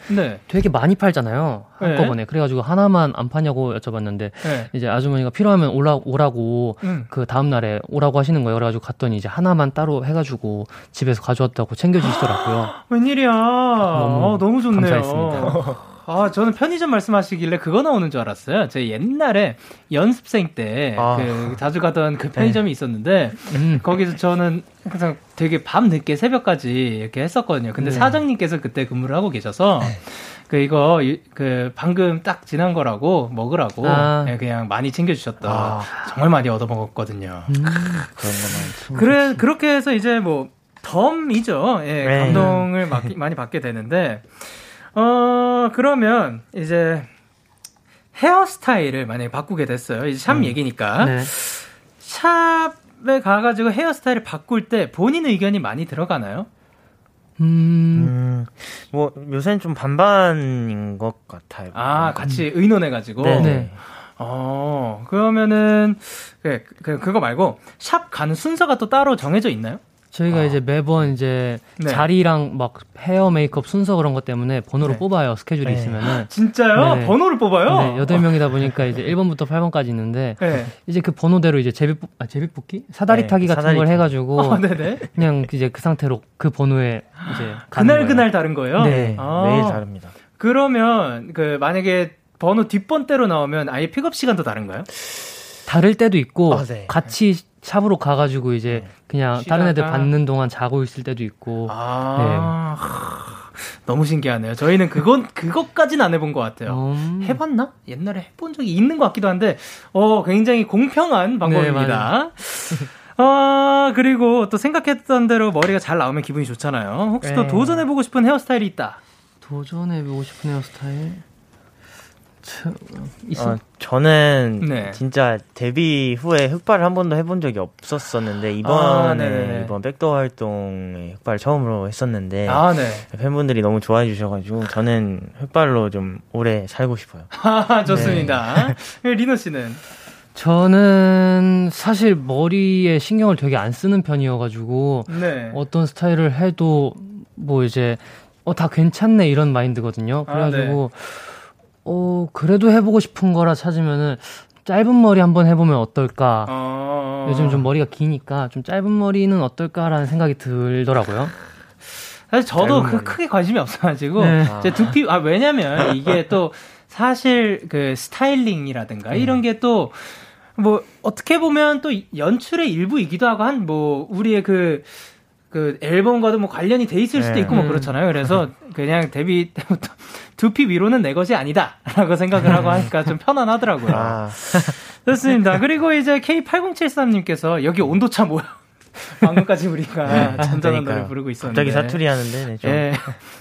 되게 많이 팔잖아요 한꺼번에 그래가지고 하나만 안 파냐고 여쭤봤는데 이제 아주머니가 필요하면 올라 오라고 음. 그 다음 날에 오라고 하시는 거예요. 그래가지고 갔더니 이제 하나만 따로 해가지고 집에서 가져왔다고 챙겨주시더라고요. 웬일이야? 너무, 어, 너무 좋네요. 감사했습니다. 아, 저는 편의점 말씀하시길래 그거 나오는 줄 알았어요. 제 옛날에 연습생 때, 아. 그, 자주 가던 그 편의점이 네. 있었는데, 음. 거기서 저는 항상 되게 밤 늦게 새벽까지 이렇게 했었거든요. 근데 네. 사장님께서 그때 근무를 하고 계셔서, 네. 그 이거 그 방금 딱 지난 거라고 먹으라고 아. 네, 그냥 많이 챙겨주셨다. 아. 정말 많이 얻어 먹었거든요. 음. 그런 거만. 그래 그렇게 해서 이제 뭐 덤이죠. 예, 네. 감동을 많이 받게 되는데 어 그러면 이제 헤어스타일을 만약에 바꾸게 됐어요. 이제 샵 음. 얘기니까 네. 샵에 가가지고 헤어스타일을 바꿀 때 본인 의견이 많이 들어가나요? 음. 음, 뭐, 요새는 좀 반반인 것 같아요. 아, 같이 의논해가지고? 네. 네. 어, 그러면은, 그, 그, 그거 말고, 샵 가는 순서가 또 따로 정해져 있나요? 저희가 아. 이제 매번 이제 네. 자리랑 막 헤어 메이크업 순서 그런 것 때문에 번호를 네. 뽑아요 스케줄이 네. 있으면은 진짜요? 네. 번호를 뽑아요? 네, 여덟 명이다 보니까 이제 1번부터 8번까지 있는데 네. 이제 그 번호대로 이제 제비 뽑, 아 제비 뽑기 사다리 네, 타기 같은 사다리 걸 해가지고 어, 그냥 이제 그 상태로 그 번호에 이제 그날 그날 다른 거예요? 네 아. 매일 다릅니다. 그러면 그 만약에 번호 뒷번대로 나오면 아예 픽업 시간도 다른가요? 다를 때도 있고 아, 같이 샵으로 가가지고 이제 네. 그냥 쉬다가. 다른 애들 받는 동안 자고 있을 때도 있고. 아. 네. 너무 신기하네요. 저희는 그건 그것까지는 안 해본 것 같아요. 음. 해봤나? 옛날에 해본 적이 있는 것 같기도 한데, 어 굉장히 공평한 방법입니다. 네, 어, 그리고 또 생각했던 대로 머리가 잘 나오면 기분이 좋잖아요. 혹시 네. 또 도전해보고 싶은 헤어스타일이 있다? 도전해보고 싶은 헤어스타일? 어, 저는 네. 진짜 데뷔 후에 흑발을 한 번도 해본 적이 없었었는데 이번에 아, 이번 백도어 활동에 흑발 처음으로 했었는데 아, 네. 팬분들이 너무 좋아해 주셔가지고 저는 흑발로 좀 오래 살고 싶어요. 좋습니다. 네. 리노 씨는 저는 사실 머리에 신경을 되게 안 쓰는 편이어가지고 네. 어떤 스타일을 해도 뭐 이제 어 다 괜찮네 이런 마인드거든요. 아, 그래가지고 아, 어, 그래도 해보고 싶은 거라 찾으면은 짧은 머리 한번 해보면 어떨까. 어... 요즘 좀 머리가 기니까 좀 짧은 머리는 어떨까라는 생각이 들더라고요. 사실 저도 그 크게 관심이 없어가지고 네. 제 두피 아 왜냐면 이게 또 사실 그 스타일링이라든가 음. 이런 게또 뭐 어떻게 보면 또 연출의 일부이기도 하고 한 뭐 우리의 그 그그 앨범과도 뭐 관련이 돼 있을 수도 네. 있고 뭐 음. 그렇잖아요. 그래서 그냥 데뷔 때부터 두피 위로는 내 것이 아니다라고 생각을 하고 하니까 좀 편안하더라고요. 아. 좋습니다. 그리고 이제 K8073님께서 여기 온도차 뭐야? 방금까지 우리가 네, 잔잔한 노래 부르고 있었는데 갑자기 사투리 하는데 네, 좀. 네.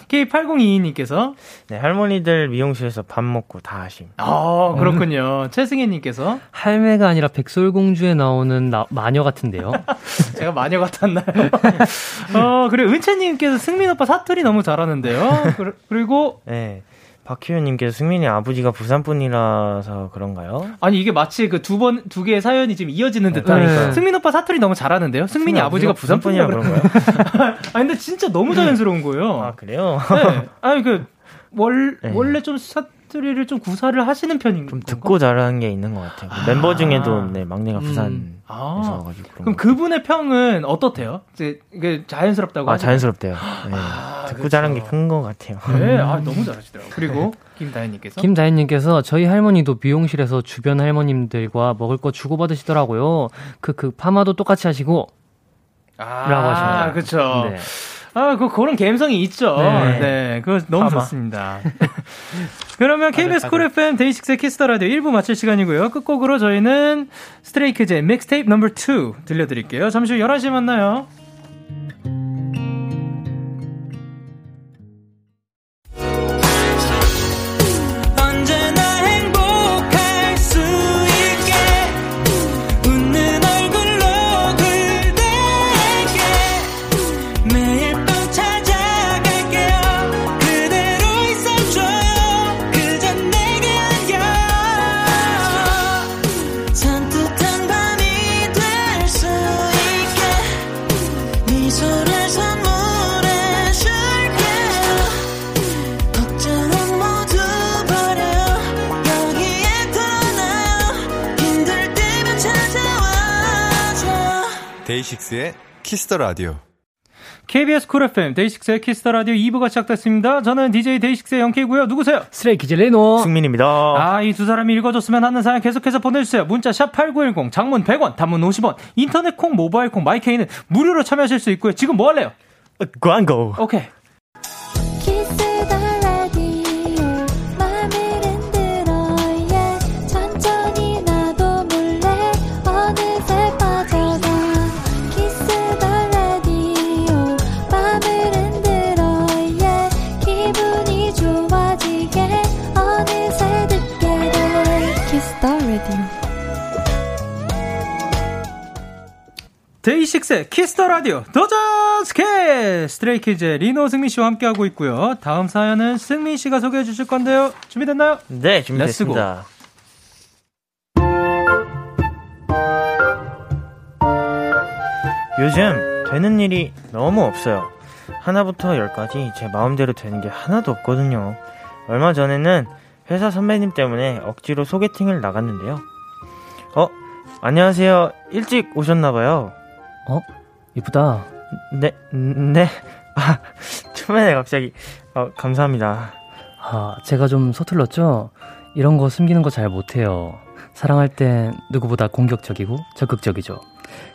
K8022님께서 네, 할머니들 미용실에서 밥 먹고 다 하심. 아, 그렇군요. 최승혜 님께서 할매가 아니라 백설공주에 나오는 나, 마녀 같은데요. 제가 마녀 같았나요? 어, 그리고 은채 님께서 승민 오빠 사투리 너무 잘하는데요. 그리고 네. 박희윤님께서 승민이 아버지가 부산 분이라서 그런가요? 아니 이게 마치 그 두 번 두 개의 사연이 지금 이어지는 듯한. 네. 승민 오빠 사투리 너무 잘하는데요. 승민이 아버지가 부산 분이라 그런가요? 아 근데 진짜 너무 자연스러운 거예요. 아 그래요? 네. 아니 그 월 네. 원래 좀 사, 사투리를 좀 구사를 하시는 편인 좀 듣고 자라는 게 있는 것 같아요. 아~ 멤버 중에도 네, 막내가 음. 부산에서 아~ 와가지고 그럼 그분의 평은 어떻대요? 이제 이게 자연스럽다고 아 자연스럽대요. 네. 아, 듣고 그렇죠. 자란 게 큰 것 같아요. 네, 아 너무 잘하시더라고요. 그리고 김다현님께서 김다현님께서 저희 할머니도 미용실에서 주변 할머님들과 먹을 거 주고 받으시더라고요. 그그 그 파마도 똑같이 하시고 아, 라고 하십니다. 그렇죠. 네. 아, 그, 그런 감성이 있죠. 네. 네 그거 너무 아마. 좋습니다. 그러면 KBS 쿨 FM 데이식스의 키스터 라디오 1부 마칠 시간이고요. 끝곡으로 저희는 스트레이키즈의 믹스테이프 넘버 2 들려드릴게요. 잠시 후 11시에 만나요. 데이식스의 키스터 라디오. KBS 쿨 FM 데이식스의 키스터 라디오 2부가 시작됐습니다. 저는 DJ 데이식스의 영케이고요. 누구세요? 스트레이키즈 리노 승민입니다. 아, 이 두 사람이 읽어줬으면 하는 사연 계속해서 보내주세요. 문자 샵 8910, 장문 100원, 단문 50원, 인터넷 콩, 모바일 콩, 마이케이는 무료로 참여하실 수 있고요. 지금 뭐 할래요? 광고. 오케이. 키스터 라디오 도전 스케 스트레이키즈의 리노 승민 씨와 함께하고 있고요. 다음 사연은 승민 씨가 소개해 주실 건데요. 준비됐나요? 네, 준비됐습니다. 요즘 되는 일이 너무 없어요. 하나부터 열까지 제 마음대로 되는 게 하나도 없거든요. 얼마 전에는 회사 선배님 때문에 억지로 소개팅을 나갔는데요. 어, 안녕하세요. 일찍 오셨나봐요. 어? 이쁘다. 네, 네. 아, 초면에 갑자기. 어, 감사합니다. 아, 제가 좀 서툴렀죠? 이런 거 숨기는 거 잘 못해요. 사랑할 땐 누구보다 공격적이고 적극적이죠.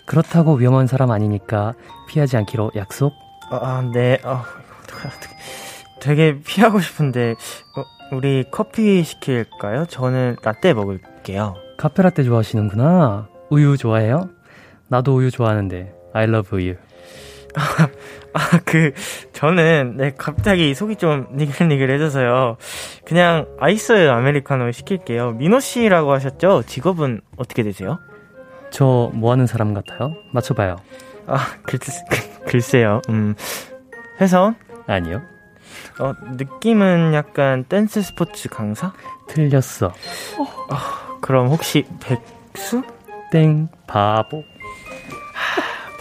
그렇다고 위험한 사람 아니니까 피하지 않기로 약속? 아, 네. 어, 어떡해, 어떡해. 되게 피하고 싶은데 어, 우리 커피 시킬까요? 저는 라떼 먹을게요. 카페라떼 좋아하시는구나. 우유 좋아해요? 나도 우유 좋아하는데. I love 우유. 아, 그, 저는, 네, 갑자기 속이 좀 니글니글해져서요. 그냥 아이스 아메리카노 시킬게요. 민호 씨라고 하셨죠? 직업은 어떻게 되세요? 저 뭐 하는 사람 같아요? 맞춰봐요. 아, 글, 글쎄요. 음, 회사원? 아니요. 어, 느낌은 약간 댄스 스포츠 강사? 틀렸어. 어, 그럼 혹시 백수? 땡, 바보.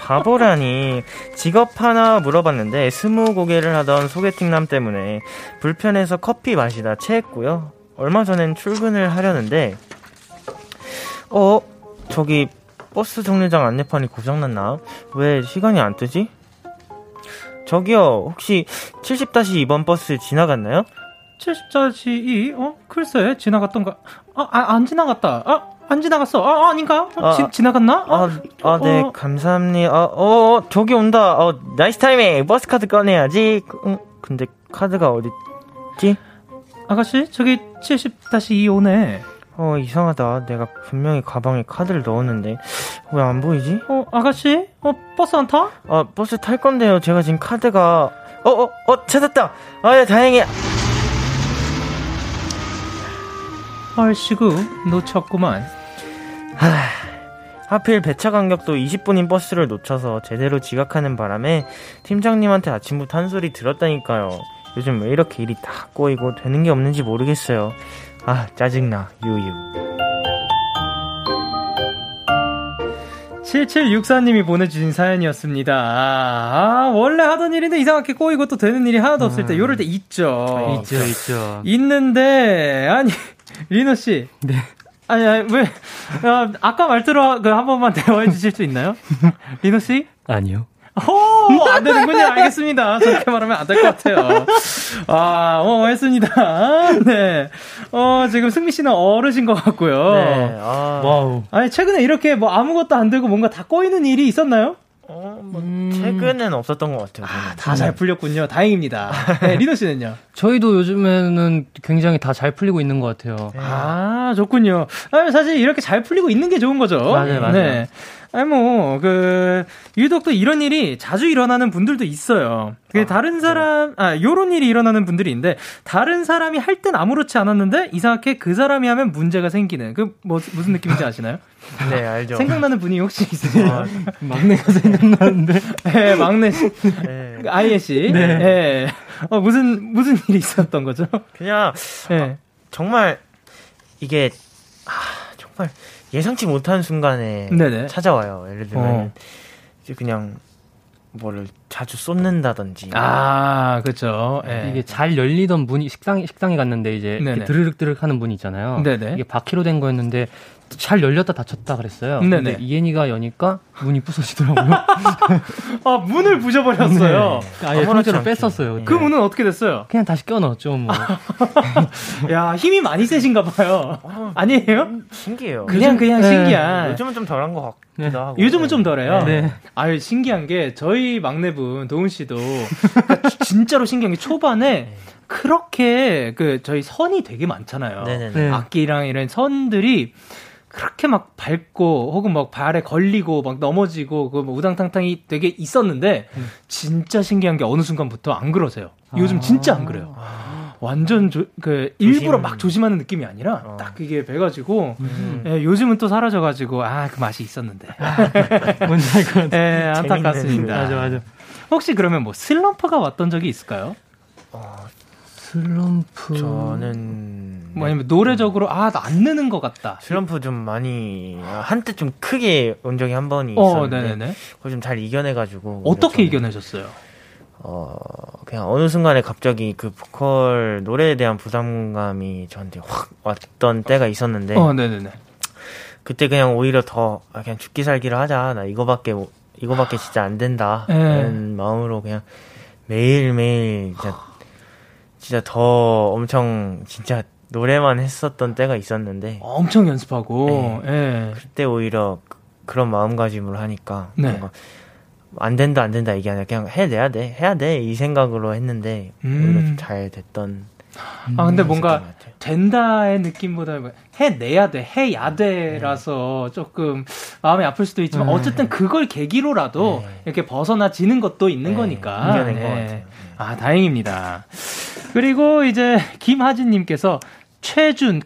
바보라니 직업 하나 물어봤는데 스무 고개를 하던 소개팅남 때문에 불편해서 커피 마시다 체했고요. 얼마 전엔 출근을 하려는데 어 저기 버스 정류장 안내판이 고장났나? 왜 시간이 안 뜨지? 저기요 혹시 70-2번 버스 지나갔나요? 70-2? 어? 글쎄 지나갔던가 아, 아, 안 지나갔다 아 안 지나갔어. 아, 아닌가? 어, 아, 지, 지나갔나? 아, 아, 네, 어. 감사합니다. 아, 어, 어, 저기 온다. 어, nice timing. 버스 카드 꺼내야지. 어, 근데 카드가 어딨지? 아가씨, 저기 70-2 오네. 어, 이상하다. 내가 분명히 가방에 카드를 넣었는데, 왜 안 보이지? 어, 아가씨? 어, 버스 안 타? 아, 버스 탈 건데요. 제가 지금 카드가, 어, 어, 어, 찾았다! 아, 야, 다행이야. 얼씨구, 놓쳤구만. 하, 하필 배차 간격도 20분인 버스를 놓쳐서 제대로 지각하는 바람에 팀장님한테 아침부터 한 소리 들었다니까요. 요즘 왜 이렇게 일이 다 꼬이고 되는 게 없는지 모르겠어요. 아, 짜증나, 유유. 7764님이 보내주신 사연이었습니다. 아, 원래 하던 일인데 이상하게 꼬이고 또 되는 일이 하나도 없을 때, 음. 요럴 때 있죠. 있죠, 있죠. 있는데, 아니, 리노 씨. 네. 아니, 아니 왜 아, 아까 말대로 그 한 번만 대화해 주실 수 있나요? 리노 씨? 아니요. 오, 안 되는군요. 알겠습니다. 저렇게 말하면 안 될 것 같아요. 아, 어, 했습니다. 네. 어, 지금 승민 씨는 어르신 것 같고요. 네. 아. wow. 아니, 최근에 이렇게 뭐 아무것도 안 되고 뭔가 다 꼬이는 일이 있었나요? 어, 뭐 음... 최근엔 없었던 것 같아요. 아, 다 잘 네. 풀렸군요. 다행입니다. 네, 리노 씨는요? 저희도 요즘에는 굉장히 다 잘 풀리고 있는 것 같아요. 네. 아, 좋군요. 아, 사실 이렇게 잘 풀리고 있는 게 좋은 거죠. 맞아요, 맞아요. 네. 아니 뭐, 그, 유독 또 이런 일이 자주 일어나는 분들도 있어요. 그 아, 다른 사람, 아, 요런 일이 일어나는 분들이 있는데, 다른 사람이 할 땐 아무렇지 않았는데, 이상하게 그 사람이 하면 문제가 생기는, 그, 뭐, 무슨 느낌인지 아시나요? 네, 알죠. 생각나는 분이 혹시 있으세요? 아, 막내가 생각나는데. 네, 막내 씨. 네. 아이예 씨. 네. 네. 어, 무슨, 무슨 일이 있었던 거죠? 그냥, 네. 아, 정말, 이게, 아, 정말, 예상치 못한 순간에 네네. 찾아와요. 예를 들면 어. 그냥 뭐를 자주 쏟는다든지. 아, 그렇죠. 네. 이게 잘 열리던 문이 식당 식당에 갔는데 이제 드르륵드륵 하는 문이 있잖아요. 네네. 이게 바퀴로 된 거였는데 잘 열렸다 닫혔다 그랬어요. 네네. 근데 이엔이가 여니까 문이 부서지더라고요. 아 문을 부셔버렸어요. 네. 아예 통째로 뺐었어요. 그 문은 어떻게 됐어요? 그냥 다시 껴넣었죠. 뭐. 야 힘이 많이 세신가 봐요. 어, 아니에요? 음, 신기해요. 그냥 그냥 네. 신기한. 요즘은 좀 덜한 것 같기도 네. 하고. 요즘은 좀 덜해요. 네. 아유 신기한 게 저희 막내분 도훈 씨도 그러니까 진짜로 신기한 게 초반에. 네. 그렇게 그 저희 선이 되게 많잖아요. 네네네. 악기랑 이런 선들이 그렇게 막 밟고 혹은 막 발에 걸리고 막 넘어지고 그 뭐 우당탕탕이 되게 있었는데 음. 진짜 신기한 게 어느 순간부터 안 그러세요. 요즘 진짜 안 그래요. 아. 완전 조, 그 일부러 막 조심하는 느낌이 아니라 어. 딱 이게 배가지고 음. 예, 요즘은 또 사라져가지고 아 그 맛이 있었는데 뭔지 알것 같아요. 예, 안타깝습니다. 맞아 맞아. 혹시 그러면 뭐 슬럼프가 왔던 적이 있을까요? 어, 슬럼프. 저는 뭐 아니면 노래적으로 아 나 안 느는 것 같다. 슬럼프 좀 많이 한때 좀 크게 온 적이 한 번이 어, 있었는데 그걸 좀 잘 이겨내가지고 어떻게 이겨내셨어요? 어 그냥 어느 순간에 갑자기 그 보컬 노래에 대한 부담감이 저한테 확 왔던 때가 있었는데 어 네네네 그때 그냥 오히려 더 아, 그냥 죽기 살기를 하자 나 이거밖에 이거밖에 진짜 안 된다 네. 이런 마음으로 그냥 매일 매일 진짜 진짜 더 엄청 진짜 노래만 했었던 때가 있었는데 엄청 연습하고 네. 네. 그때 오히려 그, 런 마음가짐으로 하니까 네. 뭔가 안 된다 안 된다 이게 아니라 그냥 해내야 돼 해야 돼 이 생각으로 했는데 음. 오히려 좀 잘 됐던 아 근데 뭔가 된다의 느낌보다 뭐 해내야 돼 해야 돼라서 네. 조금 마음이 아플 수도 있지만 네. 어쨌든 그걸 계기로라도 네. 이렇게 벗어나지는 것도 있는 네. 거니까 이겨낸 것 네. 같아요. 아 다행입니다. 그리고 이제 김하진님께서 최준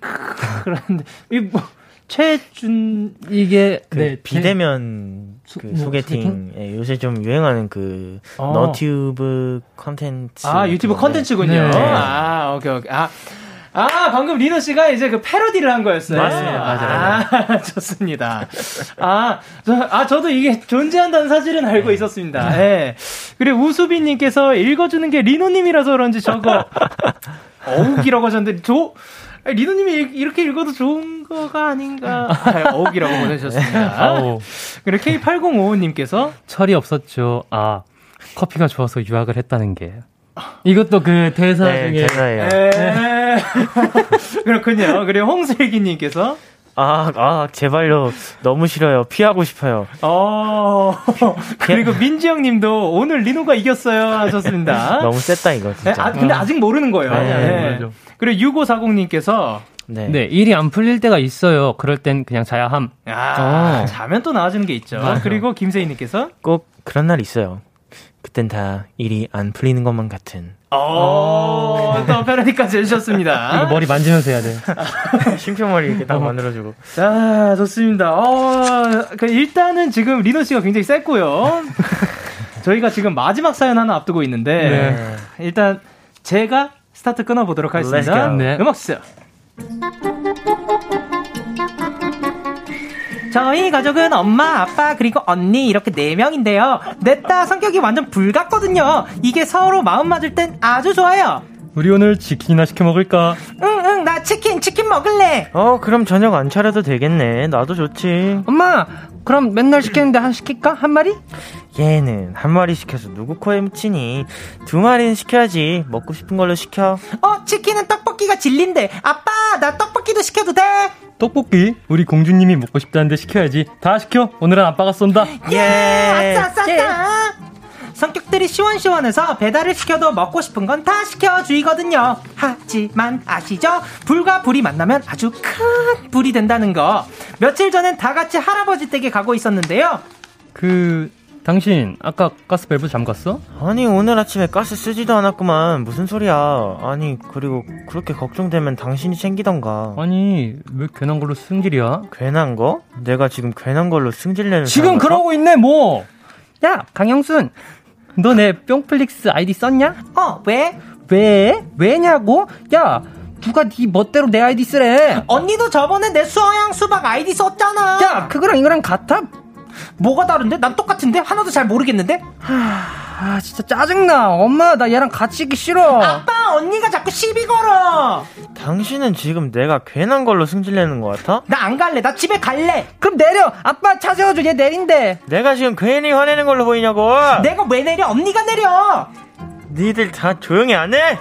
그런데 이뭐 최준 이게 그 네, 비대면 그 뭐, 소개팅, 소개팅? 예, 요새 좀 유행하는 그 어. 너튜브 컨텐츠 아 유튜브 컨텐츠군요. 네. 아 오케이 오케이 아. 아, 방금 리노 씨가 이제 그 패러디를 한 거였어요. 맞습니다. 맞아요. 아, 좋습니다. 아, 저, 아, 저도 이게 존재한다는 사실은 알고 있었습니다. 예. 네. 그리고 우수빈님께서 읽어주는 게 리노님이라서 그런지 저거, 어욱이라고 하셨는데, 저, 리노님이 이렇게 읽어도 좋은 거가 아닌가. 아, 어욱이라고 보내주셨습니다. 그리고 K8055님께서 철이 없었죠. 아, 커피가 좋아서 유학을 했다는 게. 이것도 그 대사 네, 중에. 대사예요. 네. 그렇군요. 그리고 홍슬기님께서 아, 아, 제발요. 너무 싫어요. 피하고 싶어요. 어, 그리고 민지 형님도 오늘 리노가 이겼어요. 하셨습니다. 너무 셌다, 이거, 진짜. 네, 아, 근데 아직 모르는 거예요. 네, 네. 네. 그리고 6540님께서 네. 네. 일이 안 풀릴 때가 있어요. 그럴 땐 그냥 자야 함. 아, 어. 자면 또 나아지는 게 있죠. 맞아. 그리고 김세희님께서 꼭 그런 날 있어요. 그땐 다 일이 안 풀리는 것만 같은. 어, 또 패러디까지 해주셨습니다. 이거 머리 만지면서 해야 돼. 쉼표머리 이렇게 딱 어. 만들어주고. 자, 좋습니다. 어, 그 일단은 지금 리노 씨가 굉장히 셌고요. 저희가 지금 마지막 사연 하나 앞두고 있는데, 네. 일단 제가 스타트 끊어보도록 하겠습니다. 네. 음악 주세요. 저희 가족은 엄마, 아빠, 그리고 언니 이렇게 네 명인데요. 넷 다 성격이 완전 불같거든요. 이게 서로 마음 맞을 땐 아주 좋아요. 우리 오늘 치킨이나 시켜 먹을까? 응, 응, 나 치킨, 치킨 먹을래. 어, 그럼 저녁 안 차려도 되겠네. 나도 좋지. 엄마, 그럼 맨날 시키는데 한 시킬까? 한 마리? 얘는 한 마리 시켜서 누구 코에 묻히니? 두 마리는 시켜야지. 먹고 싶은 걸로 시켜. 어, 치킨은 떡볶이가 진린데. 아빠, 나 떡볶이도 시켜도 돼? 떡볶이? 우리 공주님이 먹고 싶다는데 시켜야지. 다 시켜. 오늘은 아빠가 쏜다. 예! 아싸, 아싸, 아싸! 예. 성격들이 시원시원해서 배달을 시켜도 먹고 싶은 건 다 시켜주이거든요. 하지만 아시죠? 불과 불이 만나면 아주 큰 불이 된다는 거. 며칠 전엔 다 같이 할아버지 댁에 가고 있었는데요. 그 당신 아까 가스 밸브 잠갔어? 아니 오늘 아침에 가스 쓰지도 않았구만 무슨 소리야 아니 그리고 그렇게 걱정되면 당신이 챙기던가 아니 왜 괜한 걸로 승질이야? 괜한 거? 내가 지금 괜한 걸로 승질 내는 지금 그러고 있네 뭐 야 강영순 너 내 뿅플릭스 아이디 썼냐? 어 왜? 왜? 왜냐고? 야 누가 네 멋대로 내 아이디 쓰래 언니도 저번에 내 수어양 수박 아이디 썼잖아 야 그거랑 이거랑 같아? 뭐가 다른데? 난 똑같은데? 하나도 잘 모르겠는데? 하, 아, 진짜 짜증나. 엄마, 나 얘랑 같이 있기 싫어. 아빠, 언니가 자꾸 시비 걸어. 당신은 지금 내가 괜한 걸로 승질내는 것 같아? 나 안 갈래. 나 집에 갈래. 그럼 내려. 아빠 차 세워줘. 얘 내린대. 내가 지금 괜히 화내는 걸로 보이냐고. 내가 왜 내려? 언니가 내려. 니들 다 조용히 안 해?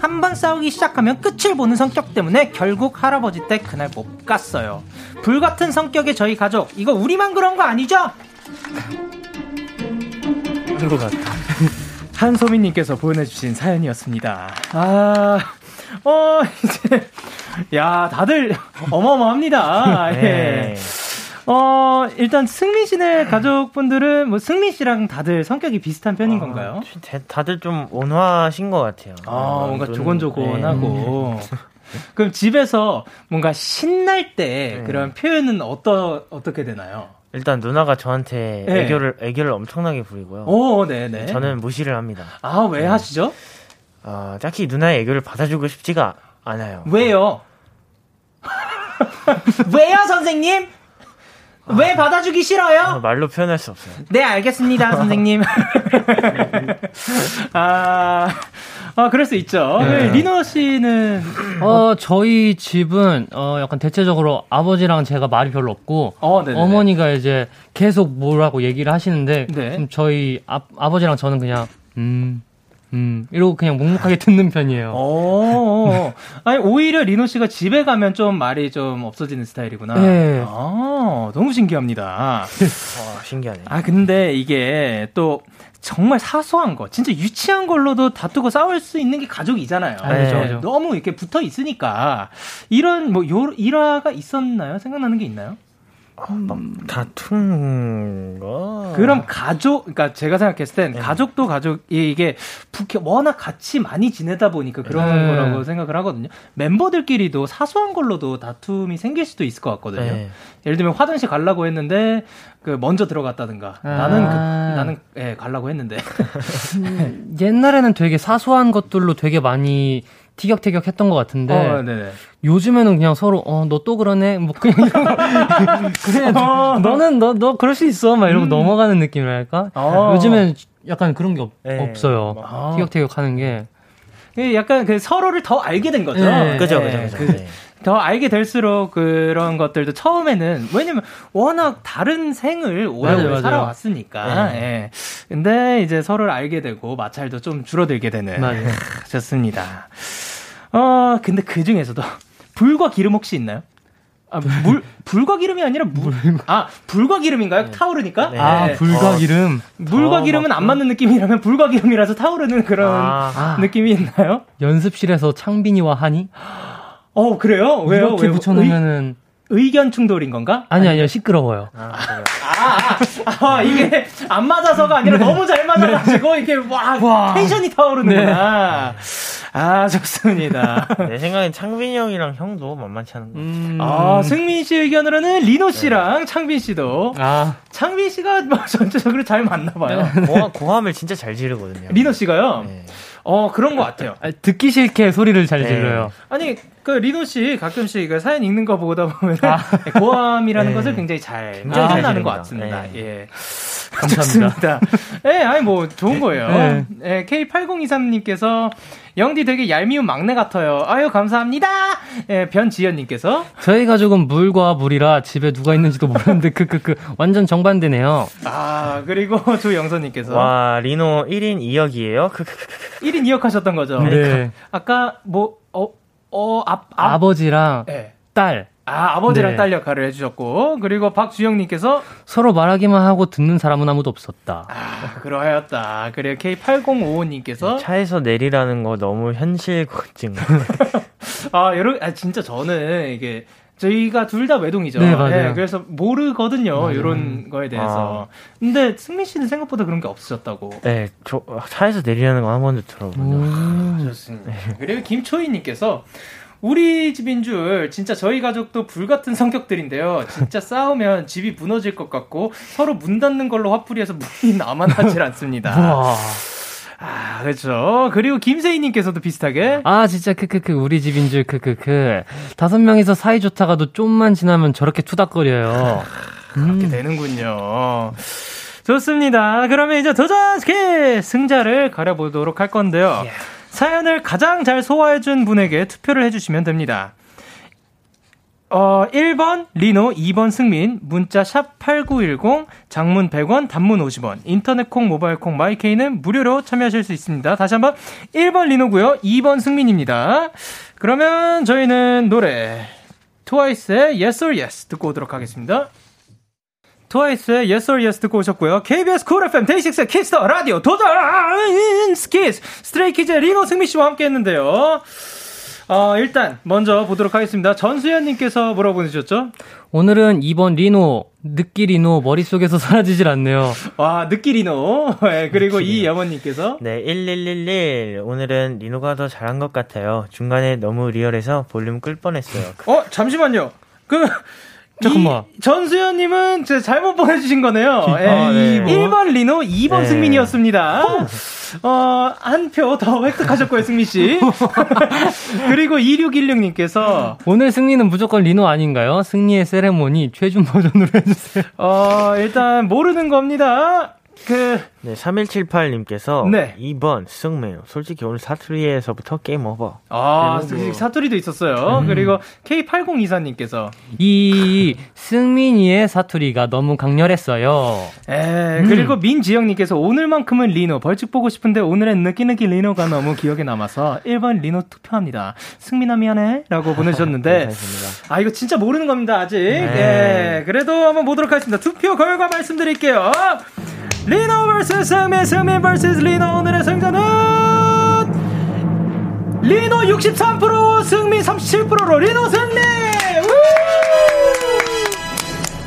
한 번 싸우기 시작하면 끝을 보는 성격 때문에 결국 할아버지 때 그날 못 갔어요. 불같은 성격의 저희 가족, 이거 우리만 그런 거 아니죠? 그런 것 같다. 한소민님께서 보내주신 사연이었습니다. 아, 어, 이제, 야, 다들 어마어마합니다. 네. 예. 어, 일단 승민 씨네 가족분들은 뭐 승민 씨랑 다들 성격이 비슷한 편인 아, 건가요? 다들 좀 온화하신 것 같아요. 아, 뭔가 눈, 조곤조곤하고. 네. 그럼 집에서 뭔가 신날 때 네. 그런 표현은 어떠, 어떻게 되나요? 일단 누나가 저한테 네. 애교를 애교를 엄청나게 부리고요. 오, 네, 네. 저는 무시를 합니다. 아, 왜 네. 하시죠? 아, 딱히 누나의 애교를 받아주고 싶지가 않아요. 왜요? 왜요, 선생님? 왜 받아주기 싫어요? 어, 말로 표현할 수 없어요. 네, 알겠습니다, 선생님. 아, 아, 그럴 수 있죠. 네. 리노 씨는 어 저희 집은 어 약간 대체적으로 아버지랑 제가 말이 별로 없고 어, 어머니가 이제 계속 뭐라고 얘기를 하시는데 네. 저희 아, 아버지랑 저는 그냥 음 음, 이러고 그냥 묵묵하게 듣는 편이에요. 어, 아니, 오히려 리노 씨가 집에 가면 좀 말이 좀 없어지는 스타일이구나. 네. 아, 너무 너무 신기합니다. 와, 신기하네. 아, 근데 이게 또 정말 사소한 거, 진짜 유치한 걸로도 다투고 싸울 수 있는 게 가족이잖아요. 아, 네. 그렇죠. 너무 이렇게 붙어 있으니까 이런 뭐 요, 일화가 있었나요? 생각나는 게 있나요? 음, 다툰 거. 그럼 가족, 그러니까 제가 생각했을 땐 네. 가족도 가족이 이게 부캐 워낙 같이 많이 지내다 보니까 그런 네. 거라고 생각을 하거든요. 멤버들끼리도 사소한 걸로도 다툼이 생길 수도 있을 것 같거든요. 네. 예를 들면 화장실 가려고 했는데 그 먼저 들어갔다든가 아. 나는 그, 나는 예 가려고 했는데 옛날에는 되게 사소한 것들로 되게 많이 티격태격 했던 것 같은데 어, 요즘에는 그냥 서로 어 너 또 그러네 뭐 그냥 그냥 어, 너는 너너 그럴 수 있어 막 이러고 음. 넘어가는 느낌이랄까 어. 요즘에는 약간 그런 게 없, 네. 없어요 아. 티격태격 하는 게 약간 그 서로를 더 알게 된 거죠. 네. 그죠, 그죠, 그죠. 그, 네. 더 알게 될수록 그런 것들도 처음에는 왜냐면 워낙 다른 생을 오래 살아왔으니까. 네. 예. 근데 이제 서로를 알게 되고 마찰도 좀 줄어들게 되는. 맞아요. 좋습니다. 어, 근데 그 중에서도 불과 기름 혹시 있나요? 아, 물, 불과 기름이 아니라 물. 아, 불과 기름인가요? 네. 타오르니까? 네. 아, 불과 어, 기름. 물과 어, 기름은 안 맞는 느낌이라면 불과 기름이라서 타오르는 그런 아, 느낌이 있나요? 연습실에서 창빈이와 하니? 어, 그래요? 왜요? 이렇게 왜? 붙여놓으면은. 의 견 충돌인 건가? 아니, 아니요, 시끄러워요. 아, 아, 아, 아, 이게 안 맞아서가 아니라 네. 너무 잘 맞아가지고, 네. 이게 와, 와, 텐션이 타오르는구나. 네. 아, 좋습니다. 내 생각엔 창빈이 형이랑 형도 만만치 않은 거 음... 아, 승민 씨 의견으로는 리노 씨랑 네. 창빈 씨도. 아. 창빈 씨가 뭐 전체적으로 잘 맞나 봐요. 고함, 고함을 진짜 잘 지르거든요. 리노 씨가요? 네. 어, 그런 것 같아요. 아니, 듣기 싫게 소리를 잘 네. 질러요. 아니, 그 리노 씨 가끔씩 그 사연 읽는 거 보다 보면 아. 고함이라는 네. 것을 굉장히 잘 표현하는 것 같습니다. 네. 예. 감사합니다. 예, 네, 아니 뭐 좋은 거예요. 네. 네, K8023님께서 영디 되게 얄미운 막내 같아요. 아유 감사합니다. 예, 변지연님께서 저희 가족은 물과 물이라 집에 누가 있는지도 모르는데 크크크 완전 정반대네요. 아 그리고 조영선님께서 와 리노 1인 2역이에요. 크크크 1인 2역 하셨던 거죠. 네. 아까 뭐 어, 어, 아, 아, 아버지랑 네. 딸. 아, 아버지랑 네. 딸 역할을 해주셨고, 그리고 박주영님께서 서로 말하기만 하고 듣는 사람은 아무도 없었다. 아, 그러하였다. 그리고 K8055님께서 차에서 내리라는 거 너무 현실 고증. 아, 여러, 아, 진짜 저는 이게 저희가 둘 다 외동이죠. 네, 맞아요. 네, 그래서 모르거든요. 맞아요. 이런 거에 대해서. 아. 근데 승민 씨는 생각보다 그런 게 없으셨다고. 네, 저 차에서 내리라는 거 한 번도 들어보죠. 음. 아, 좋습니다. 네. 그리고 김초희 님께서 우리 집인 줄 진짜 저희 가족도 불같은 성격들인데요. 진짜 싸우면 집이 무너질 것 같고 서로 문 닫는 걸로 화풀이해서 문이 남아나질 않습니다. 아, 그렇죠. 그리고 김세희님께서도 비슷하게. 아, 진짜 크크크 우리 집인 줄 크크크. 다섯 명이서 사이 좋다가도 좀만 지나면 저렇게 투닥거려요. 그렇게 음. 되는군요. 좋습니다. 그러면 이제 도전스키 승자를 가려보도록 할 건데요. Yeah. 사연을 가장 잘 소화해준 분에게 투표를 해주시면 됩니다. 어, 1번 리노, 2번 승민, 문자 샵 8910, 장문 100원, 단문 50원, 인터넷 콩, 모바일 콩, 마이케이는 무료로 참여하실 수 있습니다. 다시 한번 1번 리노고요, 2번 승민입니다. 그러면 저희는 노래 트와이스의 Yes or Yes 듣고 오도록 하겠습니다. 트와이스의 Yes or Yes 듣고 오셨고요. KBS 쿨 FM 데이식스의 Kiss the Radio 도전 스키즈 스트레이키즈의 리노 승민 씨와 함께 했는데요. 어, 일단 먼저 보도록 하겠습니다. 전수현 님께서 뭐라고 보내주셨죠? 오늘은 2번 리노, 느끼 리노 머릿속에서 사라지질 않네요. 와, 느끼 리노. 네, 그리고 이여원님께서 네, 1111. 오늘은 리노가 더 잘한 것 같아요. 중간에 너무 리얼해서 볼륨 끌 뻔했어요. 어, 잠시만요. 그, 잠깐만. 전수현님은 잘못 보내주신 거네요. 예, 아, 네. 1번 리노, 2번 네. 승민이었습니다. 어, 한 표 더 획득하셨고요, 승민씨. 그리고 2616님께서. 오늘 승리는 무조건 리노 아닌가요? 승리의 세레모니 최준 버전으로 해주세요. 어, 일단 모르는 겁니다. 그. 네, 3178님께서. 네. 2번, 승민이요. 솔직히 오늘 사투리에서부터 game over. 아, 뭐... 사투리도 있었어요. 음. 그리고 K8024님께서. 이 승민이의 사투리가 너무 강렬했어요. 에, 음. 그리고 민지영님께서 오늘만큼은 리노. 벌칙 보고 싶은데 오늘은 느끼느끼 리노가 너무 기억에 남아서 1번 리노 투표합니다. 승민아 미안해. 라고 보내주셨는데. 네, 아, 이거 진짜 모르는 겁니다, 아직. 네. 네. 그래도 한번 보도록 하겠습니다. 투표 결과 말씀드릴게요. 리노 vs 승민, 승민 vs 리노. 오늘의 승자는 리노 63%, 승민 37%로 리노 승리!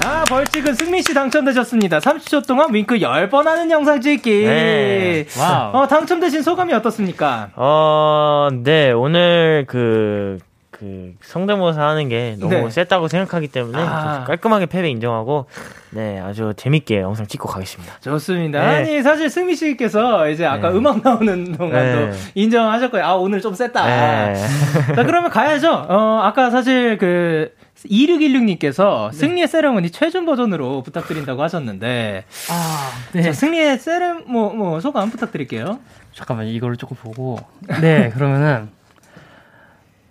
아, 벌칙은 승민 씨 당첨되셨습니다. 30초 동안 윙크 10번 하는 영상 찍기. 네. wow. 어, 당첨되신 소감이 어떻습니까? 어, 네, 오늘 그, 그 성대모사 하는 게 너무 네. 셌다고 생각하기 때문에 아. 깔끔하게 패배 인정하고 네 아주 재밌게 영상 찍고 가겠습니다. 좋습니다. 네. 아니 사실 승미 씨께서 이제 아까 네. 음악 나오는 동안도 네. 인정하셨고요. 아 오늘 좀 셌다. 네. 자 그러면 가야죠. 어 아까 사실 그 2616님께서 네. 승리의 세레머니 최준 버전으로 부탁드린다고 하셨는데 아, 네. 자, 승리의 세레 뭐, 뭐 소감 부탁드릴게요. 잠깐만 이거를 조금 보고 네 그러면은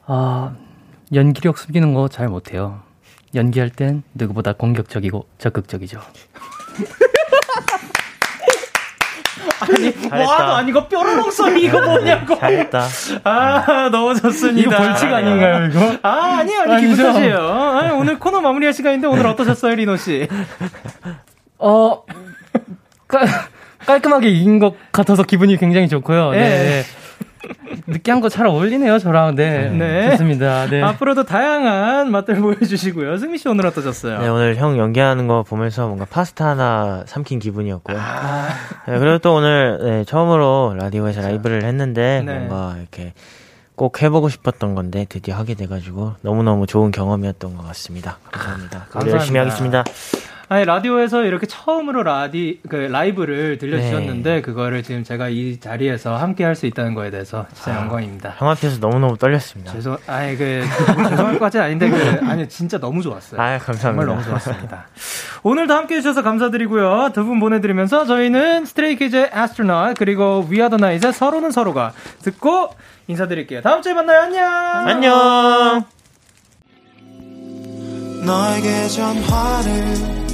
아, 연기력 숨기는 거 잘 못해요. 연기할 땐 누구보다 공격적이고 적극적이죠. 아니, 와도 아니고 뾰로롱 소리 이거 뭐냐고. 잘했다. 아, 너무 좋습니다. 이거 벌칙 아닌가요, 이거? 아, 아니요, 아니, 기분 탓이에요. 아니, 오늘 코너 마무리할 시간인데 오늘 어떠셨어요, 리노 씨? 어, 깔, 깔끔하게 이긴 것 같아서 기분이 굉장히 좋고요. 네. 네. 느끼한 거 잘 어울리네요, 저랑. 네. 네. 좋습니다. 네. 앞으로도 다양한 맛들 보여주시고요. 승미 씨 오늘 어떠셨어요? 네, 오늘 형 연기하는 거 보면서 뭔가 파스타 하나 삼킨 기분이었고요. 아. 네, 그리고 또 오늘 네, 처음으로 라디오에서 라이브를 했는데 네. 뭔가 이렇게 꼭 해보고 싶었던 건데 드디어 하게 돼가지고 너무너무 좋은 경험이었던 것 같습니다. 감사합니다. 감사합니다. 열심히 하겠습니다. 아니 라디오에서 이렇게 처음으로 라디 그 라이브를 들려주셨는데 네. 그거를 지금 제가 이 자리에서 함께 할 수 있다는 거에 대해서 진짜 아, 영광입니다. 형 앞에서 너무 너무 떨렸습니다. 죄송, 아니 그 죄송할 것까지 아닌데 그 아니 진짜 너무 좋았어요. 아 감사합니다. 정말 너무 좋았습니다. 오늘도 함께 해주셔서 감사드리고요. 두 분 보내드리면서 저희는 스트레이키즈의 Astronaut 그리고 위아더나잇의 서로는 서로가 듣고 인사드릴게요. 다음 주에 만나요. 안녕. 안녕. 너에게 전화를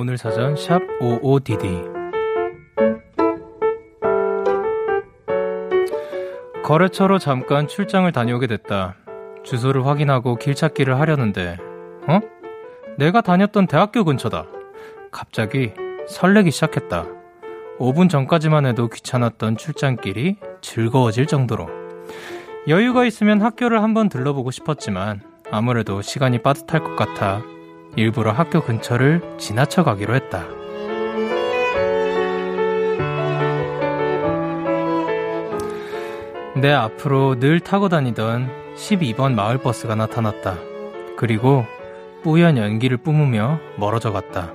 오늘 사전 샵 55DD 거래처로 잠깐 출장을 다녀오게 됐다. 주소를 확인하고 길 찾기를 하려는데, 어? 내가 다녔던 대학교 근처다. 갑자기 설레기 시작했다. 5분 전까지만 해도 귀찮았던 출장길이 즐거워질 정도로. 여유가 있으면 학교를 한번 들러보고 싶었지만, 아무래도 시간이 빠듯할 것 같아 일부러 학교 근처를 지나쳐 가기로 했다. 내 앞으로 늘 타고 다니던 12번 마을버스가 나타났다. 그리고 뿌연 연기를 뿜으며 멀어져 갔다.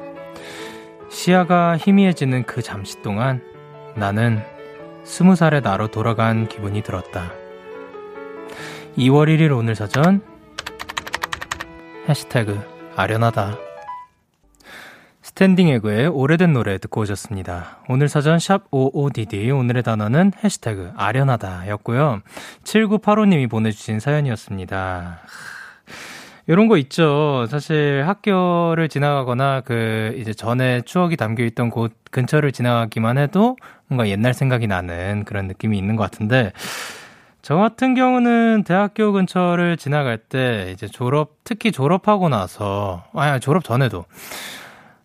시야가 희미해지는 그 잠시 동안 나는 스무 살의 나로 돌아간 기분이 들었다. 2월 1일 오늘 사전 해시태그 아련하다. 스탠딩 에그의 오래된 노래 듣고 오셨습니다. 오늘 사전 샵 55DD 오늘의 단어는 해시태그 아련하다 였고요. 7985님이 보내주신 사연이었습니다. 이런 거 있죠. 사실 학교를 지나가거나 그 이제 전에 추억이 담겨 있던 곳 근처를 지나가기만 해도 뭔가 옛날 생각이 나는 그런 느낌이 있는 것 같은데 저 같은 경우는 대학교 근처를 지나갈 때 이제 졸업, 특히 졸업하고 나서, 아니, 졸업 전에도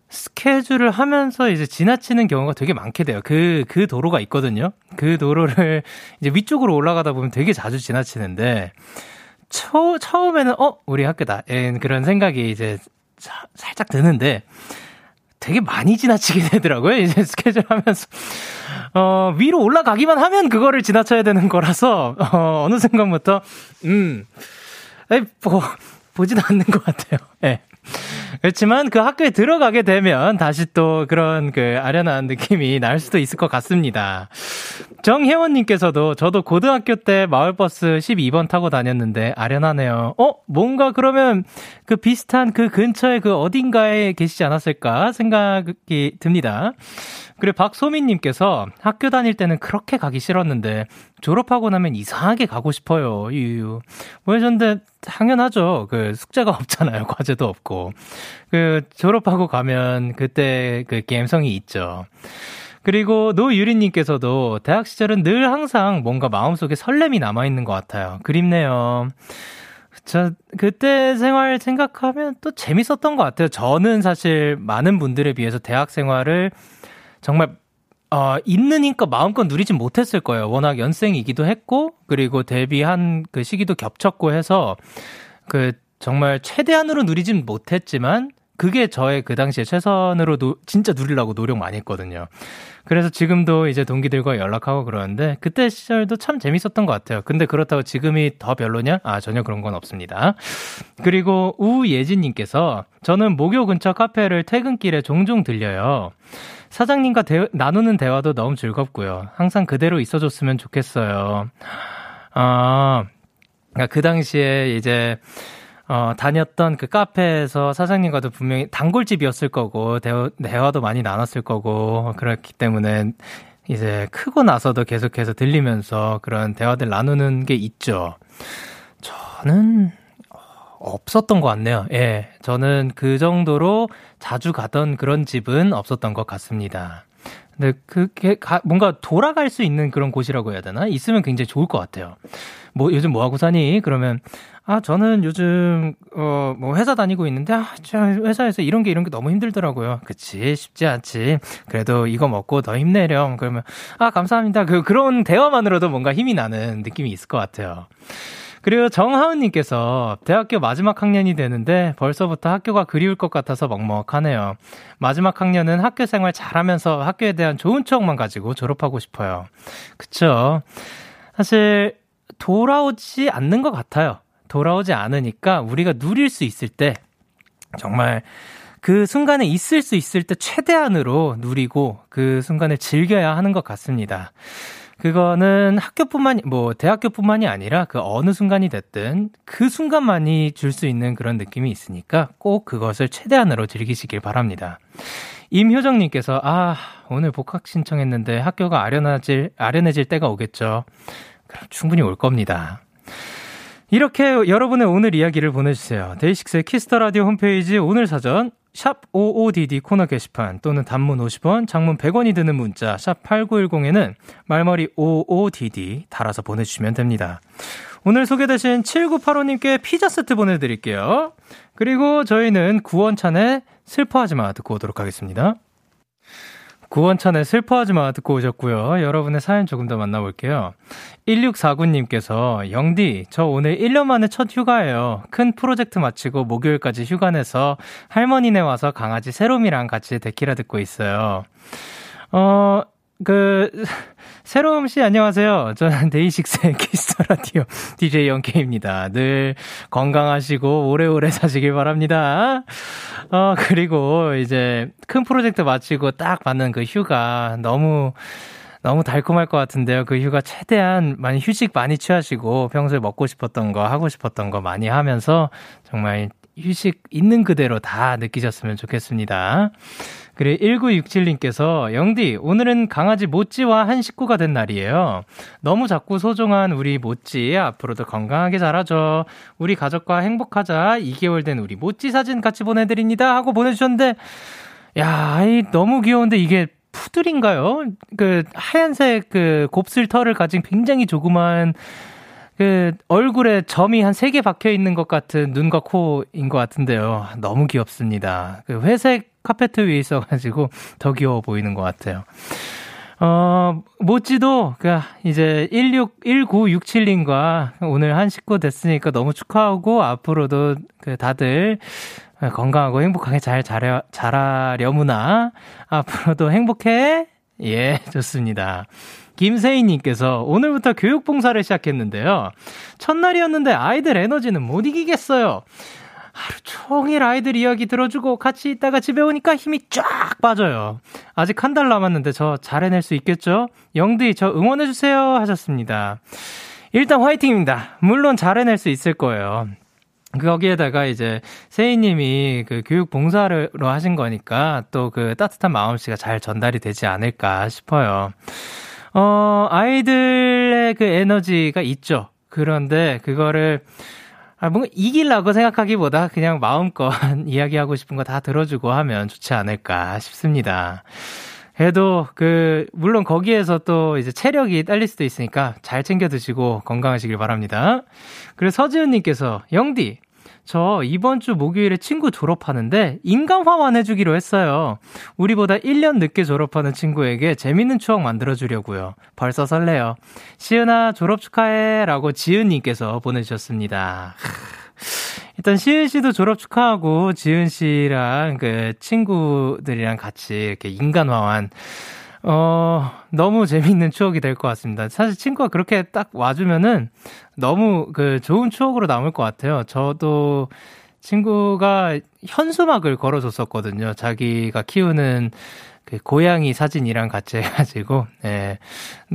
스케줄을 하면서 이제 지나치는 경우가 되게 많게 돼요. 그, 그 도로가 있거든요. 그 도로를 이제 위쪽으로 올라가다 보면 되게 자주 지나치는데, 처, 처음에는, 어, 우리 학교다. 그런 생각이 이제 사, 살짝 드는데, 되게 많이 지나치게 되더라고요. 이제 스케줄 하면서. 어, 위로 올라가기만 하면 그거를 지나쳐야 되는 거라서, 어, 어느 순간부터, 음, 에이, 뭐, 보진 않는 것 같아요. 예. 네. 그렇지만 그 학교에 들어가게 되면 다시 또 그런 그 아련한 느낌이 날 수도 있을 것 같습니다. 정혜원님께서도 저도 고등학교 때 마을버스 12번 타고 다녔는데 아련하네요. 어? 뭔가 그러면 그 비슷한 그 근처에 그 어딘가에 계시지 않았을까 생각이 듭니다. 그리고 박소민님께서 학교 다닐 때는 그렇게 가기 싫었는데 졸업하고 나면 이상하게 가고 싶어요. 유유. 뭐해셨는데 당연하죠. 그 숙제가 없잖아요. 과제도 없고. 그 졸업하고 가면 그때 그 감성이 있죠. 그리고 노유리님께서도 대학 시절은 늘 항상 뭔가 마음속에 설렘이 남아있는 것 같아요. 그립네요. 저, 그때 생활 생각하면 또 재밌었던 것 같아요. 저는 사실 많은 분들에 비해서 대학 생활을 정말 어, 있는 힘껏 마음껏 누리진 못했을 거예요. 워낙 연생이기도 했고, 그리고 데뷔한 그 시기도 겹쳤고 해서, 그, 정말 최대한으로 누리진 못했지만, 그게 저의 그 당시에 최선으로 도, 진짜 누리려고 노력 많이 했거든요. 그래서 지금도 이제 동기들과 연락하고 그러는데, 그때 시절도 참 재밌었던 것 같아요. 근데 그렇다고 지금이 더 별로냐? 아, 전혀 그런 건 없습니다. 그리고 우예진님께서, 저는 목요 근처 카페를 퇴근길에 종종 들려요. 사장님과 대, 나누는 대화도 너무 즐겁고요. 항상 그대로 있어줬으면 좋겠어요. 아, 그러니까 그 당시에 이제 어, 다녔던 그 카페에서 사장님과도 분명히 단골집이었을 거고, 대화, 대화도 많이 나눴을 거고, 그렇기 때문에 이제 크고 나서도 계속해서 들리면서 그런 대화들 나누는 게 있죠. 저는 없었던 것 같네요. 예. 저는 그 정도로 자주 가던 그런 집은 없었던 것 같습니다. 근데 그게 가, 뭔가 돌아갈 수 있는 그런 곳이라고 해야 되나? 있으면 굉장히 좋을 것 같아요. 뭐 요즘 뭐 하고 사니? 그러면 아 저는 요즘 어 뭐 회사 다니고 있는데 아저 회사에서 이런 게 이런 게 너무 힘들더라고요. 그치 쉽지 않지. 그래도 이거 먹고 더 힘내렴. 그러면 아 감사합니다. 그 그런 대화만으로도 뭔가 힘이 나는 느낌이 있을 것 같아요. 그리고 정하은님께서 대학교 마지막 학년이 되는데 벌써부터 학교가 그리울 것 같아서 먹먹하네요. 마지막 학년은 학교 생활 잘하면서 학교에 대한 좋은 추억만 가지고 졸업하고 싶어요. 그쵸. 사실 돌아오지 않는 것 같아요. 돌아오지 않으니까 우리가 누릴 수 있을 때 정말 그 순간에 있을 수 있을 때 최대한으로 누리고 그 순간을 즐겨야 하는 것 같습니다. 그거는 학교뿐만이 뭐 대학교뿐만이 아니라 그 어느 순간이 됐든 그 순간만이 줄 수 있는 그런 느낌이 있으니까 꼭 그것을 최대한으로 즐기시길 바랍니다. 임효정님께서 아 오늘 복학 신청했는데 학교가 아련해질 아련해질 때가 오겠죠. 그럼 충분히 올 겁니다. 이렇게 여러분의 오늘 이야기를 보내주세요. 데이식스의 Kiss the Radio 홈페이지 오늘 사전 샵 55DD 코너 게시판 또는 단문 50원, 장문 100원이 드는 문자 샵 8910에는 말머리 55DD 달아서 보내주시면 됩니다. 오늘 소개되신 7985님께 피자 세트 보내드릴게요. 그리고 저희는 구원찬의 슬퍼하지 마 듣고 오도록 하겠습니다. 구원찬의 슬퍼하지 마 듣고 오셨고요. 여러분의 사연 조금 더 만나볼게요. 1649님께서 영디, 저 오늘 1년 만에 첫 휴가예요. 큰 프로젝트 마치고 목요일까지 휴가 내서 할머니네 와서 강아지 세롬이랑 같이 데키라 듣고 있어요. 어, 그, 세롬 씨 안녕하세요. 저는 데이식스의 Kiss the Radio DJ 영케입니다. 늘 건강하시고 오래오래 사시길 바랍니다. 어, 그리고 이제 큰 프로젝트 마치고 딱 받는 그 휴가 너무 너무 달콤할 것 같은데요. 그 휴가 최대한 많이 휴식 많이 취하시고 평소에 먹고 싶었던 거 하고 싶었던 거 많이 하면서 정말 휴식 있는 그대로 다 느끼셨으면 좋겠습니다. 그리고 1967님께서 영디 오늘은 강아지 모찌와 한 식구가 된 날이에요. 너무 작고 소중한 우리 모찌 앞으로도 건강하게 자라죠. 우리 가족과 행복하자. 2개월 된 우리 모찌 사진 같이 보내드립니다 하고 보내주셨는데 야, 이 너무 귀여운데 이게 푸들인가요? 그 하얀색 그 곱슬 털을 가진 굉장히 조그만 그 얼굴에 점이 한 세 개 박혀 있는 것 같은 눈과 코인 것 같은데요. 너무 귀엽습니다. 그 회색 카페트 위에 있어가지고 더 귀여워 보이는 것 같아요. 어, 모찌도, 그, 이제, 16, 1967님과 오늘 한 식구 됐으니까 너무 축하하고, 앞으로도 그 다들 건강하고 행복하게 잘 자려, 자라려무나, 앞으로도 행복해. 예, 좋습니다. 김세희님께서 오늘부터 교육봉사를 시작했는데요. 첫날이었는데 아이들 에너지는 못 이기겠어요. 하루 종일 아이들 이야기 들어주고 같이 있다가 집에 오니까 힘이 쫙 빠져요. 아직 한 달 남았는데 저 잘 해낼 수 있겠죠? 영디, 저 응원해주세요. 하셨습니다. 일단 화이팅입니다. 물론 잘 해낼 수 있을 거예요. 거기에다가 이제 세희님이 그 교육 봉사로 하신 거니까 또 그 따뜻한 마음씨가 잘 전달이 되지 않을까 싶어요. 어, 아이들의 그 에너지가 있죠. 그런데 그거를 아, 뭔가 이길라고 생각하기보다 그냥 마음껏 이야기하고 싶은 거 다 들어주고 하면 좋지 않을까 싶습니다. 그래도 그 물론 거기에서 또 이제 체력이 딸릴 수도 있으니까 잘 챙겨 드시고 건강하시길 바랍니다. 그리고 서지은님께서 영디 저 이번 주 목요일에 친구 졸업하는데 인간화만 해주기로 했어요. 우리보다 1년 늦게 졸업하는 친구에게 재밌는 추억 만들어주려고요. 벌써 설레요. 시은아 졸업 축하해 라고 지은님께서 보내주셨습니다. 일단 시은 씨도 졸업 축하하고 지은 씨랑 그 친구들이랑 같이 이렇게 인간화한 어, 너무 재밌는 추억이 될 것 같습니다. 사실 친구가 그렇게 딱 와주면은 너무 그 좋은 추억으로 남을 것 같아요. 저도 친구가 현수막을 걸어줬었거든요. 자기가 키우는 그 고양이 사진이랑 같이 해가지고, 예.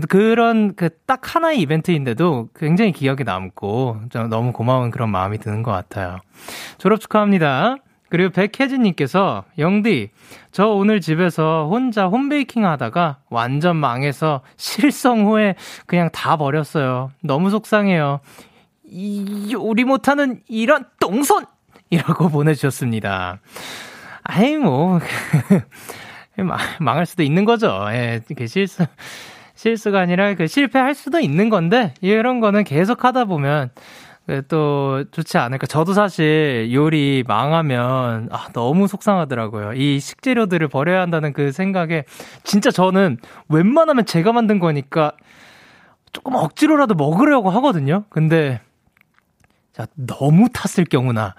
그런 그 딱 하나의 이벤트인데도 굉장히 기억에 남고, 너무 고마운 그런 마음이 드는 것 같아요. 졸업 축하합니다. 그리고 백혜진님께서, 영디, 저 오늘 집에서 혼자 홈베이킹 하다가 완전 망해서 실성 후에 그냥 다 버렸어요. 너무 속상해요. 이, 요리 못하는 이런 똥손! 이라고 보내주셨습니다. 아이, 뭐. 망할 수도 있는 거죠. 예, 그 실수, 실수가 아니라 그 실패할 수도 있는 건데, 이런 거는 계속 하다 보면, 그 또 좋지 않을까. 저도 사실 요리 망하면, 아, 너무 속상하더라고요. 이 식재료들을 버려야 한다는 그 생각에, 진짜 저는 웬만하면 제가 만든 거니까, 조금 억지로라도 먹으려고 하거든요. 근데, 자, 너무 탔을 경우나,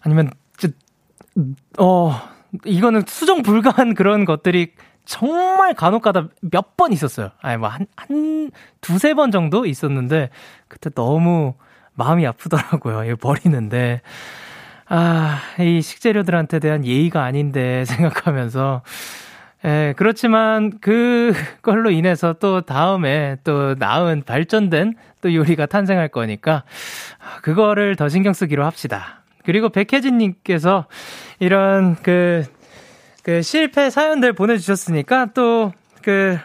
아니면, 어, 이거는 수정 불가한 그런 것들이 정말 간혹 가다 몇 번 있었어요. 아니, 뭐, 한, 한, 두세 번 정도 있었는데, 그때 너무 마음이 아프더라고요. 이거 버리는데. 아, 이 식재료들한테 대한 예의가 아닌데 생각하면서, 예, 그렇지만 그걸로 인해서 또 다음에 또 나은 발전된 또 요리가 탄생할 거니까, 그거를 더 신경 쓰기로 합시다. 그리고 백혜진님께서 이런 그, 그 실패 사연들 보내주셨으니까 또 그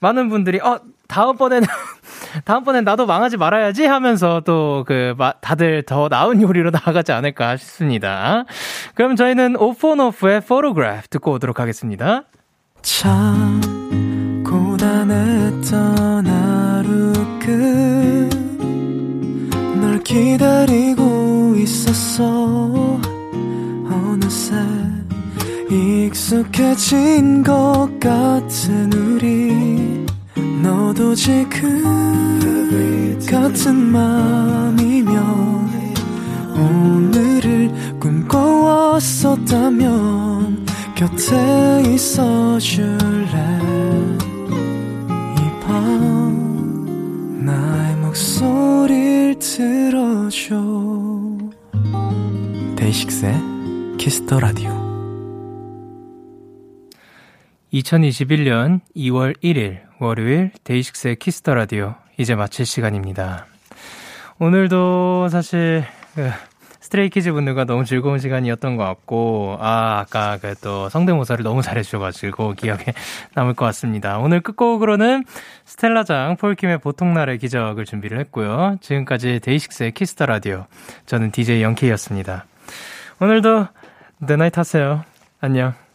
많은 분들이 어, 다음번에는, 다음번엔 나도 망하지 말아야지 하면서 또 그 다들 더 나은 요리로 나아가지 않을까 싶습니다. 그럼 저희는 오프온오프의 Photograph 듣고 오도록 하겠습니다. 참, 고단했던 하루 끝 기다리고 있었어 어느새 익숙해진 것 같은 우리 너도 지금 같은 맘이면 오늘을 꿈꿔왔었다면 곁에 있어줄래? 이 밤 나의 목소리를 들어줘. 데이식스의 Kiss the Radio 2021년 2월 1일 월요일 데이식스의 Kiss the Radio 이제 마칠 시간입니다. 오늘도 사실 그 스트레이키즈 분들과 너무 즐거운 시간이었던 것 같고, 아, 아까 그 또 성대모사를 너무 잘해주셔가지고 기억에 남을 것 같습니다. 오늘 끝곡으로는 스텔라장 폴킴의 보통날의 기적을 준비를 했고요. 지금까지 데이식스의 Kiss the Radio. 저는 DJ 영케이였습니다. 오늘도 내나잇 하세요. 안녕.